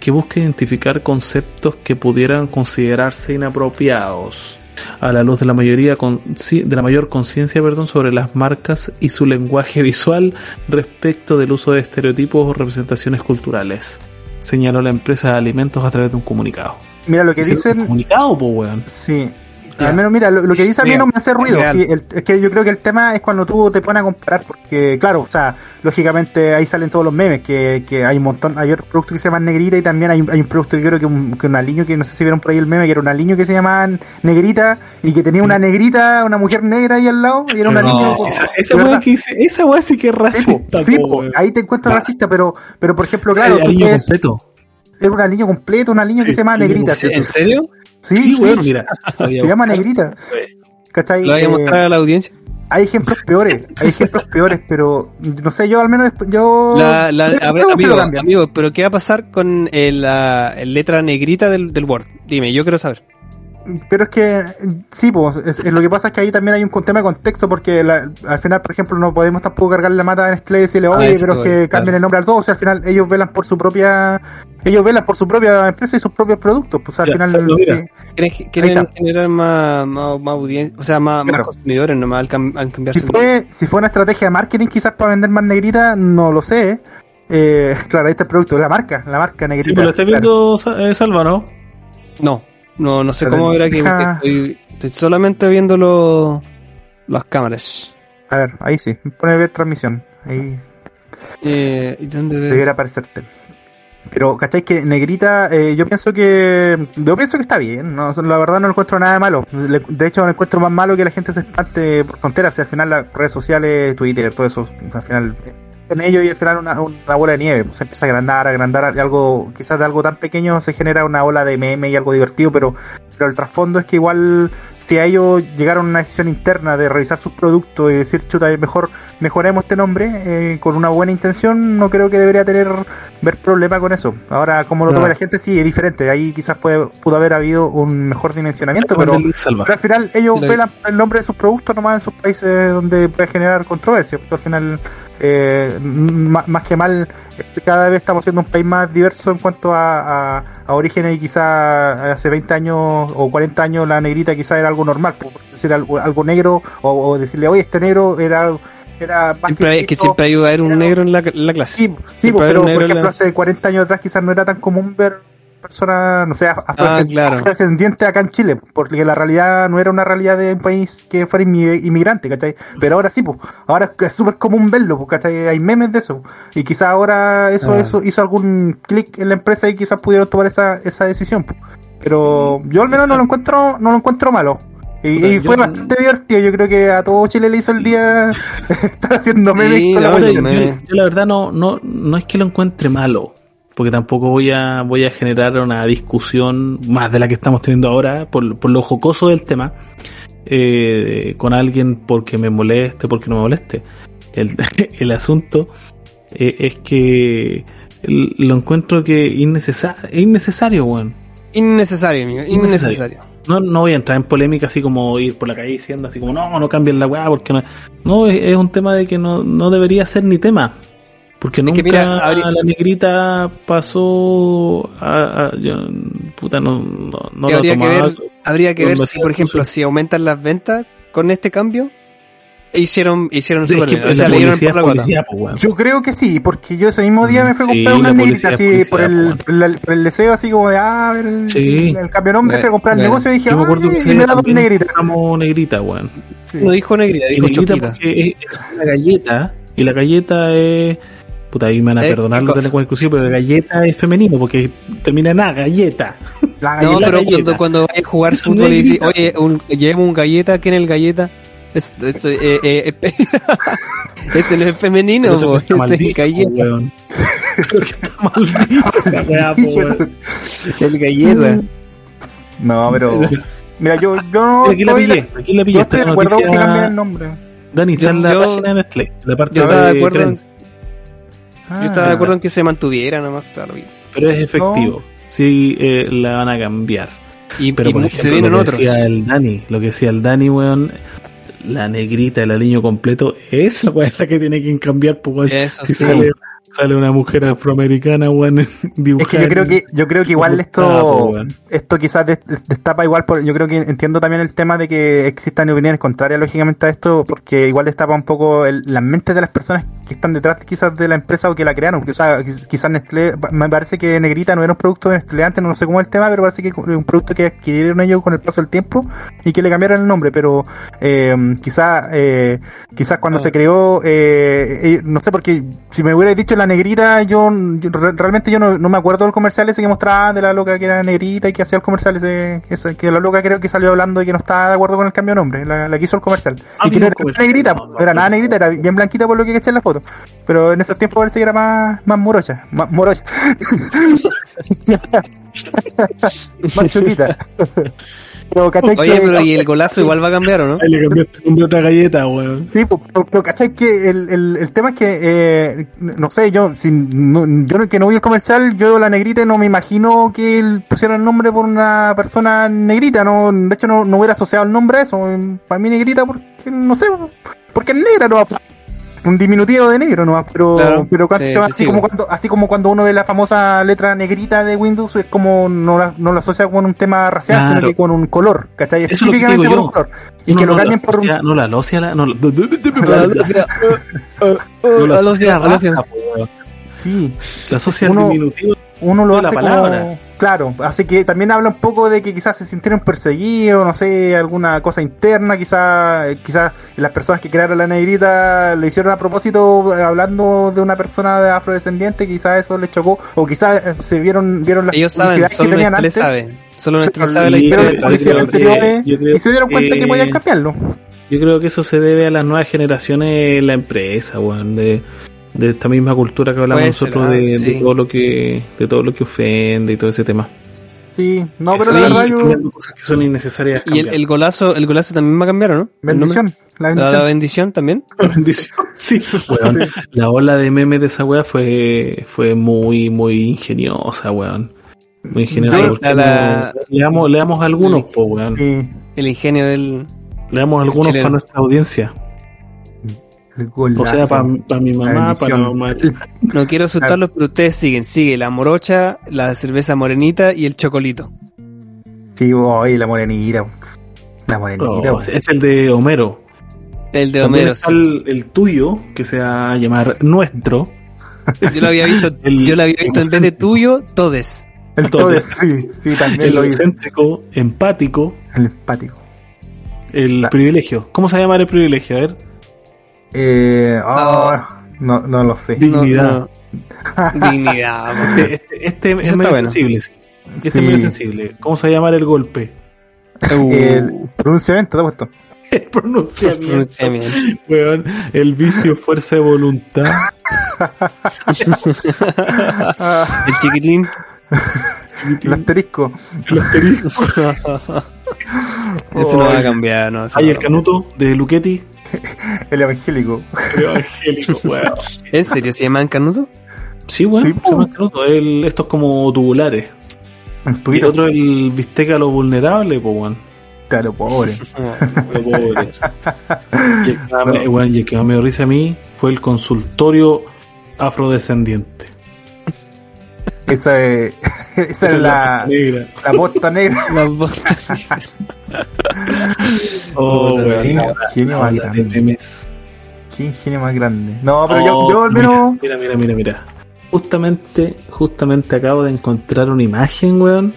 que busca identificar conceptos que pudieran considerarse inapropiados a la luz de la mayoría consci- de la mayor conciencia perdón sobre las marcas y su lenguaje (laughs) visual respecto del uso de estereotipos o representaciones culturales señaló la empresa de alimentos a través de un comunicado Mira, lo que ¿Hicieron un dicen, comunicado weón Sí. Al menos, mira, lo, lo que dice a mí no me hace ruido. el- es que yo creo que el tema es cuando tú te pones a comparar, porque, claro, o sea, lógicamente ahí salen todos los memes, que, que hay un montón, hay otro producto que se llama Negrita y también hay, hay un producto que creo que un, que un aliño, que no sé si vieron por ahí el meme, que era un aliño que se llamaba Negrita y que tenía una negrita, una mujer negra ahí al lado y era un No, aliño. Esa, esa weá que dice esa weá sí que es racista sí, po, po, weón. ahí te encuentras racista, pero, pero por ejemplo, O sea, claro, tú completo era un aliño completo, un aliño Sí, que se llama Negrita. ¿En serio? Sí, sí sí, weón mira (laughs) se llama Negrita. ¿Cachai? ¿Lo voy a Eh, mostrar a la audiencia? hay ejemplos peores, hay ejemplos peores, pero no sé, yo al menos yo La, la, a ver, amigo, amigo, pero ¿qué va a pasar con el, la letra negrita del, del Word? Dime, yo quiero saber. Pero es que sí, pues es- es lo que pasa es que ahí también hay un tema de contexto porque la- al final, por ejemplo, no podemos tampoco cargar la mata a Nestlé y decirle, Ah, oye, eso, pero es que claro. cambien el nombre al todo, o sea, al final ellos velan por su propia ellos velan por su propia empresa y sus propios productos, pues al Ya, final Sandro, mira. sí. ¿Quieren, quieren está. generar más, más, más audiencia? O sea, más, más Claro. consumidores nomás al, cam- al cambiarse Si el fue, si fue una estrategia de marketing quizás para vender más negrita, no lo sé. Eh, (laughs) claro, ahí está el producto, la marca, la marca negrita. Sí, pero lo estás claro. viendo, Sa- eh, Salva, ¿no? No, no, no sé cómo ver aquí. porque deja- Estoy, estoy solamente viendo los las cámaras. A ver, ahí sí, pone ver transmisión. Ahí Eh, ¿y dónde ves? debiera aparecerte. Pero, ¿cachai? Que Negrita, eh, yo pienso que. Yo pienso que está bien, ¿no? la verdad no encuentro nada de malo. De hecho, no encuentro más malo que la gente se espante por tonteras. Y al final, las redes sociales, Twitter, todo eso, al final. En ello y al final una, bola de nieve. Se empieza a agrandar, agrandar. algo Quizás de algo tan pequeño se genera una ola de meme y algo divertido, pero, pero el trasfondo es que igual. Si a ellos llegaron a una decisión interna de revisar sus productos y decir, chuta, mejor mejoremos este nombre eh, con una buena intención, no creo que debería tener ver problema con eso. Ahora, como lo toma la gente, sí, es diferente. Ahí quizás puede, pudo haber habido un mejor dimensionamiento, pero, pero al final ellos la- el nombre de sus productos nomás en sus países donde puede generar controversia. Porque al final, eh, más, más que mal, eh, cada vez estamos siendo un país más diverso en cuanto a, a, a orígenes y quizás hace 20 años o 40 años la negrita quizás era algo normal. Por decir algo, algo negro o, o decirle, oye, este negro era... Era más Siempre hay, es que siempre va a haber un negro en la, en la clase. Sí, sí pues, pero por ejemplo la- hace 40 años atrás quizás no era tan común ver personas, no sé, Ah, claro. afrodescendientes acá en Chile, porque la realidad no era una realidad de un país que fuera inmi- inmigrante, ¿cachai? Pero ahora sí, pues, ahora es súper común verlo, ¿cachai? Hay memes de eso. Y quizás ahora eso, Ah. eso hizo algún clic en la empresa y quizás pudieron tomar esa, esa decisión. pues. Pero yo al menos no lo encuentro, no lo encuentro malo. Y, fue bastante divertido, yo creo que a todo Chile le hizo el día (laughs) estar haciendo memes Sí, la yo yo, la verdad no, no, no es que lo encuentre malo, porque tampoco voy a, voy a generar una discusión más de la que estamos teniendo ahora, por, por lo jocoso del tema, eh, con alguien porque me moleste, porque no me moleste. El, (laughs) el asunto eh, es que lo encuentro que innecesario, es innecesario, weón. Innecesario, amigo, Innecesario. No, no voy a entrar en polémica así como ir por la calle diciendo así como no, no cambien la weá porque no. No, es, es un tema de que no, no debería ser ni tema. Porque Es nunca que mira, la negrita pasó a, a- yo, puta no, no, no habría que tomaba. ver, habría que ver si, por ejemplo, si aumentan las ventas con este cambio, hicieron, hicieron súper que bien. O la sea, le dieron por la guata. publicidad, pues. Yo creo que sí, porque yo ese mismo día me fui a Sí, comprar una la negrita así por el, publicidad, por el, por el deseo así como de ah, ver el, Sí. el, el cambio de nombre, Eh, fui a comprar el negocio y dije, Yo me ah, acuerdo que y me da dos compramos negrita, weón. Sí. No dijo negrita, dijo negrita choquita. porque es, es una galleta y la galleta es puta ahí me van a Eh, perdonar ¿qué los cosa? de lenguaje exclusivo pero la galleta es femenino porque termina en A, galleta La No, galleta. pero galleta. cuando, cuando vayas a jugar fútbol y dices, negrita. oye, un, llevemos un galleta, ¿quién es el galleta? Es, es- eh, eh, eh, (laughs) este no es femenino, Pero eso po, está ese es (laughs) (laughs) el galleta. El galleta. No, pero mira, yo, yo no aquí la estoy de- pillé, aquí la yo pillé. estoy Está de acuerdo que cambien el noticia, nombre. Dani, está en la Yo- página de Nestlé, la parte Yo estaba de acuerdo, en, Ah, yo estaba de acuerdo en que se mantuviera nomás, pero es efectivo. Sí, eh, la van a cambiar. y, Pero y por ejemplo, se vienen lo que otros. decía el Dani, lo que decía el Dani, weón, la negrita, el aliño completo, esa es la que tiene que cambiar, pues, si sí. sale, sale una mujer afroamericana, weón, (laughs) Es que yo creo que, yo creo que igual esto, esto quizás des- des- destapa igual, por, yo creo que entiendo también el tema de que existan opiniones contrarias lógicamente a esto, porque igual destapa un poco el- las mentes de las personas que están detrás quizás de la empresa o que la crearon, o sea, quiz- quizás Nestlé, me parece que Negrita no era un producto de Nestlé antes, no sé cómo es el tema, pero parece que es un producto que adquirieron ellos con el paso del tiempo y que le cambiaron el nombre, pero eh, quizás eh, quizás cuando Ah. se creó, eh, eh, no sé, porque si me hubierais dicho la negrita, yo, yo re- realmente yo no, no me acuerdo del comercial ese que mostraba de la loca que era negrita y que hacía el comercial ese, ese que la loca creo que salió hablando y que no estaba de acuerdo con el cambio de nombre, la, la que hizo el comercial. Ah, y que no era comercial. negrita, No, no, no era nada negrita, era bien blanquita por lo que caché en la foto. Pero en esos tiempos parece que era más, más morocha, más morocha. (laughs) (laughs) más chulita. (laughs) Pero cachai Oye, pero y el golazo igual va a cambiar, ¿o no? Le cambiaste a otra galleta, weón. Sí, pues, pero, pero ¿cachai? Que el, el, el tema es que, eh, no sé, yo, si, no, yo que no vi el comercial, yo la negrita y no me imagino que él pusiera el nombre por una persona negrita, no, de hecho no, no hubiera asociado el nombre a eso, para mí negrita porque, no sé, porque es negra, no un diminutivo de negro no pero Claro, pero cuando te- se llama te así como cuando así como cuando uno ve la famosa letra negrita de Windows es como no la, no la asocia con un tema racial Claro. sino que con un color ¿cachai? Específicamente por un color y No, que no lo cambien por un No la alocia, la, no, la- no la asocia raza. Sí, La asocia Uno- diminutivo. Uno lo De la hace palabra. como- claro, así que también habla un poco de que quizás se sintieron perseguidos, no sé, alguna cosa interna, quizás quizás las personas que crearon la negrita lo hicieron a propósito eh, hablando de una persona de afrodescendiente, quizás eso les chocó, o quizás eh, se vieron vieron las Ellos saben, solo que tenían antes, sabe. Solo pero sabe la y- historia de anteriores y se dieron cuenta que que- podían cambiarlo. Yo creo que eso se debe a las nuevas generaciones en la empresa, weón, de, de esta misma cultura que hablamos ser, nosotros ah, de, todo lo que de todo lo que ofende y todo ese tema. Sí, no, Eso pero sí, la de verdad yo, cambiando cosas que son innecesarias. Y el, el golazo, el golazo también va a cambiar, ¿o no? Bendición, la La, bendición. también. (laughs) La bendición. (laughs) Sí. La ola de memes de esa weá fue, fue muy, muy ingeniosa, weón. Muy ingeniosa. Sí, ¿por qué la- la- no? le, damos, le damos algunos, po, weón. El ingenio del. Le damos algunos chileno. para nuestra audiencia. O sea, para mi mamá, para la mamá. (laughs) No quiero asustarlos, pero ustedes siguen. Sigue la morocha, la cerveza morenita y el chocolito. Sí, hoy la morenita. La morenita. Oh, es el de Homero. El de También Homero. está sí. el, el tuyo, que se va a llamar nuestro. Yo lo había visto, (laughs) El- yo lo había visto en vez de tuyo, todes. El todo, sí, sí, también El lo hice. egocéntrico, empático, El empático. el La- privilegio. ¿Cómo se llama el privilegio? A ver. Eh, ah, no, no lo sé. Dignidad. No, no. Dignidad. (laughs) Este, este, este es medio bueno. sensible. sí. Este Sí. es medio sensible. ¿Cómo se va a llamar el golpe? Uh, El pronunciamiento, te he puesto. (laughs) El pronunciamiento. pronunciamiento. Weón, el vicio, fuerza de voluntad. (laughs) El chiquitín. el asterisco. El asterisco. Eso no va a cambiar, no. Hay no el canuto de Luchetti. (laughs) El evangélico. El evangélico, (laughs) weón. ¿En serio se llaman canuto? Sí, weón. Sí, se po. llama canuto. El, estos como tubulares. El Y el otro el bistec a lo vulnerable, pues, weón. Claro, pobre. (laughs) Lo pobre. Y el que más me- weón, y el que más me dio risa a mí fue el consultorio afrodescendiente. Esa es, esa es la, negra. la posta negra. La voz. Oh, ingenio la más grande. memes. Qué ingenio más grande. No, pero yo, Oh, yo al menos. Mira, mira, mira, mira. Justamente, justamente acabo de encontrar una imagen, weón,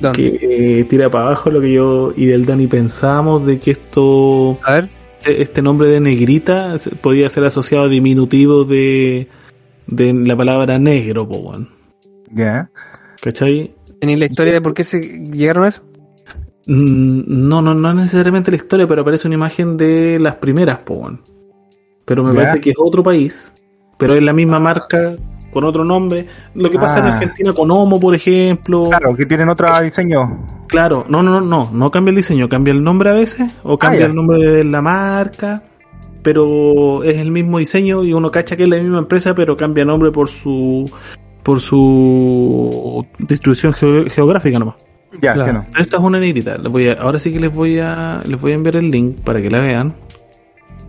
¿Dónde? que eh, tira para abajo lo que yo y del Dani pensábamos de que esto, A ver. este, este nombre de negrita podía ser asociado a diminutivo de, de la palabra negro, po, weón. Ya. ¿Cachai? ¿Tenéis la historia de por qué se llegaron a eso? Mm, No, no, no es necesariamente la historia, pero aparece una imagen de las primeras, po, weón. Pero me Ya. parece que es otro país, pero es la misma marca con otro nombre. Lo que pasa en Ah. Argentina con Homo, por ejemplo. Claro, que tienen otro diseño. Claro, no, no, no, no, no cambia el diseño, cambia el nombre a veces, o cambia Ah, ya. el nombre de la marca, pero es el mismo diseño y uno cacha que es la misma empresa, pero cambia nombre por su por su distribución geo- geográfica nomás. Ya, Claro. que no. Esta es una negrita. Voy a, ahora sí que les voy a les voy a enviar el link para que la vean.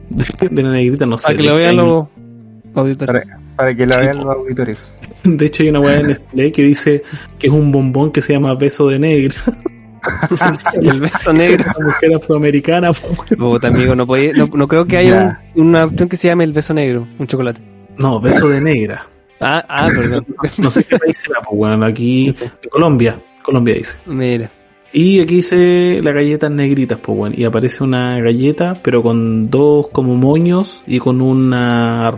De, (laughs) de la negrita, no sé. Para que qué vean los auditores. Para, para que la Sí, vean los auditores. De hecho, hay una weá en (laughs) Nestlé que dice que es un bombón que se llama beso de negra. (laughs) El beso negro. Una mujer afroamericana. po. Puta, amigo, no, podía- no, no creo que haya Ya. un- una opción que se llame el beso negro, un chocolate. No, beso de negra. Ah, ah, perdón. No sé qué país era, pues bueno, aquí No sé. de Colombia, Colombia dice. Mira. Y aquí dice las galletas negritas, pues bueno, y aparece una galleta, pero con dos como moños y con una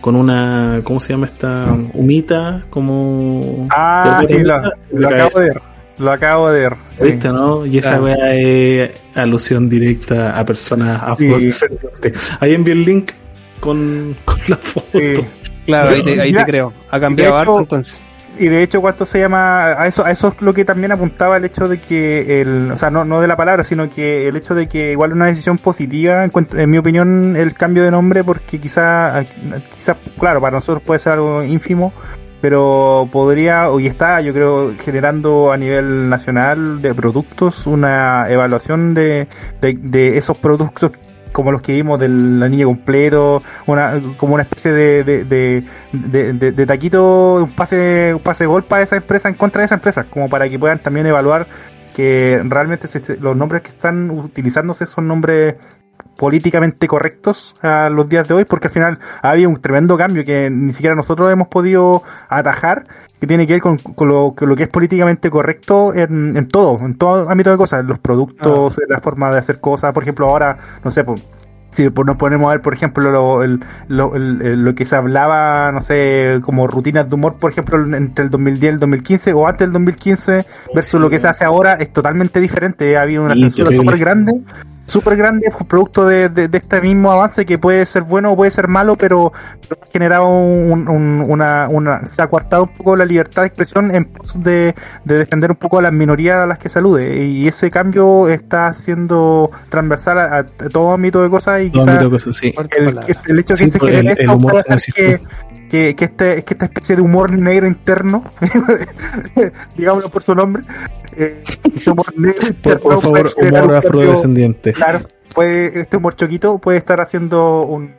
con una ¿cómo se llama esta humita? Como Ah, sí, lo, lo acabo de ver. Lo acabo de ver. sí. ¿Viste, no? Y esa Claro. weá es alusión directa a personas Sí. afrodescendientes. Ahí envié el link con, con la foto. Sí. Claro, ahí te, ahí Mira, te creo. Ha cambiado harto entonces. Y de hecho, ¿cuánto se llama? A eso, a eso es lo que también apuntaba el hecho de que, el, o sea, no, no de la palabra, sino que el hecho de que igual una decisión positiva, en, en mi opinión, el cambio de nombre, porque quizá, quizás, claro, para nosotros puede ser algo ínfimo, pero podría, y está, yo creo, generando a nivel nacional de productos una evaluación de, de esos productos como los que vimos del anillo completo, una, como una especie de, de, de, de, de- taquito, un pase, un pase gol para esa empresa en contra de esa empresa, como para que puedan también evaluar que realmente los nombres que están utilizándose son nombres políticamente correctos a los días de hoy, porque al final ha habido un tremendo cambio que ni siquiera nosotros hemos podido atajar, que tiene que ver con, con lo, con lo que es políticamente correcto en, en todo, en todo ámbito de cosas, los productos, en la forma de hacer cosas, por ejemplo, ahora, no sé, pues, si nos ponemos a ver, por ejemplo, lo, el- lo, el- lo que se hablaba, no sé, como rutinas de humor, por ejemplo, entre el 2010 y el 2015, o antes del 2015, versus lo que se hace ahora, es totalmente diferente. Ha habido una censura súper grande, súper grande, pues, producto de, de, de este mismo avance que puede ser bueno o puede ser malo, pero, pero ha generado un, un- una, una, se ha coartado un poco la libertad de expresión en pos de, de defender un poco a las minorías a las que salude. Y ese cambio está siendo transversal a, a todo ámbito de cosas y Todo quizás ámbito de cosas, sí. El, el hecho de que Sí, se pues, genere esto puede hacer que, que, que, este, que esta especie de humor negro interno, (laughs) digámoslo por su nombre, eh, este humor negro interno por favor, humor cambio- afrodescendiente. Claro, puede, este humor choquito puede estar haciendo un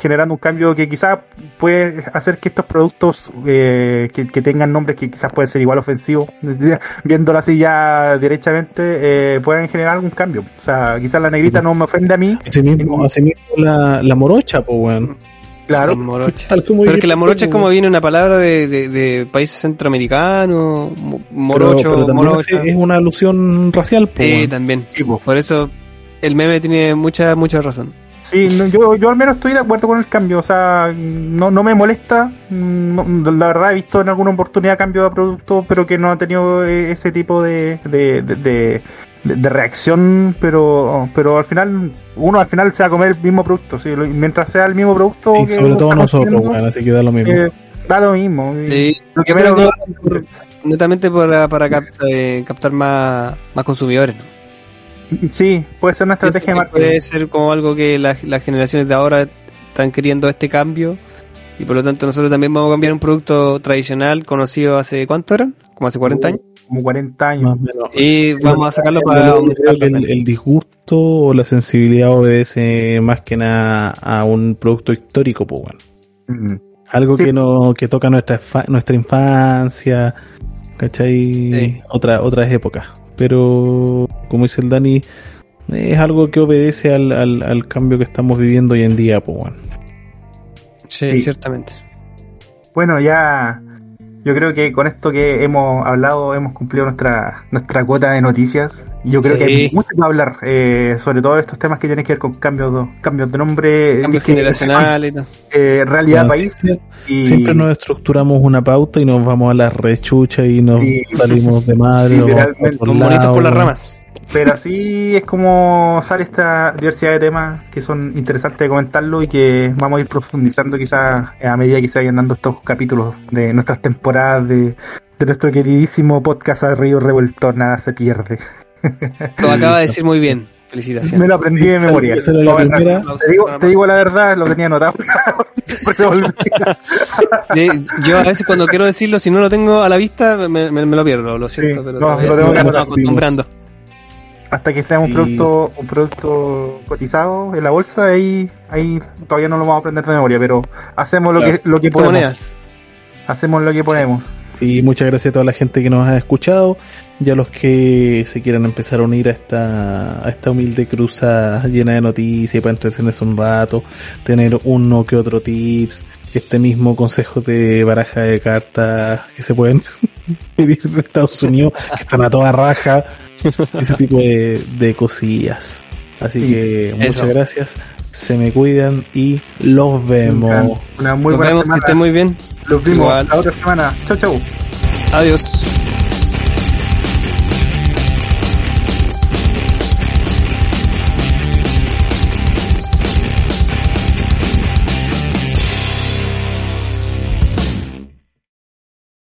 generando un cambio que quizás puede hacer que estos productos eh, que, que tengan nombres que quizás pueden ser igual ofensivos, (laughs) viéndolo así ya derechamente, eh, puedan generar algún cambio. O sea, quizás la negrita no me ofende a mí, Así mismo, así mismo la, la morocha, pues, weón. Claro, La morocha. Tal como Pero es dijiste, que la morocha es pues, como viene una palabra de, de, de países centroamericanos, mo- Pero- morocho, pero, también morocha. es, una alusión racial, pues, Sí, también. Sí, po. Por eso el meme tiene mucha, mucha razón. Sí, no, yo, yo al menos estoy de acuerdo con el cambio, o sea, no, no me molesta, no- la verdad he visto en alguna oportunidad cambio de producto, pero que no ha tenido eh, ese tipo de, de, de, de- de- reacción, pero pero al final, uno al final se va a comer el mismo producto, sí, mientras sea el mismo producto, Sí, que sobre todo nosotros, weón, así que da lo mismo. eh, da lo mismo. y Sí, lo que yo menos- creo que por- netamente para, para cap- eh, captar más, más consumidores. ¿no? sí, puede ser una estrategia de marketing. Puede ser como algo que las, las generaciones de ahora están queriendo este cambio y por lo tanto nosotros también vamos a cambiar un producto tradicional conocido hace ¿cuánto eran? Como hace 40 años. Como 40 Más años. menos. Y vamos a sacarlo Yo para creo que el, el disgusto o la sensibilidad obedece más que nada a un producto histórico, pues, weón. Mm. Algo Sí. que no, que toca nuestra nuestra infancia, ¿cachai? Sí. Otra, otras épocas. Pero, como dice el Dani, es algo que obedece al, al, al cambio que estamos viviendo hoy en día, pues. Sí, Sí. ciertamente. Bueno, ya yo creo que con esto que hemos hablado hemos cumplido nuestra nuestra cuota de noticias. Y Yo creo Sí. que hay mucho que hablar, eh, sobre todo estos temas que tienen que ver con cambios de, cambios de nombre, Cambios generacionales eh, realidad Bueno, país. siempre, Y, siempre nos estructuramos una pauta y nos vamos a la rechucha y nos Sí. salimos de madre. nos vamos Literalmente. por Los monitos por las ramas. Pero así es como sale esta diversidad de temas que son interesantes de comentarlo y que vamos a ir profundizando quizás a medida que se vayan dando estos capítulos de nuestras temporadas de, de nuestro queridísimo podcast a Río Revuelto, nada se pierde. Lo acaba de decir muy bien. Felicitaciones. Me lo aprendí de memoria. Te digo, te digo la verdad, lo tenía anotado. (laughs) Yo a veces cuando quiero decirlo, si no lo tengo a la vista, me, me- me lo pierdo, lo siento, Sí, pero no, lo tengo que acostumbrando. Hasta que sea un Sí. producto un producto cotizado en la bolsa, ahí, ahí todavía no lo vamos a aprender de memoria, pero hacemos lo Claro. que lo que podemos. Monedas. Hacemos lo que podemos. Sí, muchas gracias a toda la gente que nos ha escuchado y a los que se quieran empezar a unir a esta, a esta humilde cruza llena de noticias para entretenerse un rato, tener uno que otro tips, este mismo consejo de baraja de cartas que se pueden (laughs) pedir de Estados Unidos, que están a toda raja, ese tipo de, de cosillas. Así Sí, que muchas eso. gracias, se me cuidan y los vemos. Una muy Nos buena vemos, que estén muy bien. Los vimos Igual. la otra semana. Chau, chau. Adiós.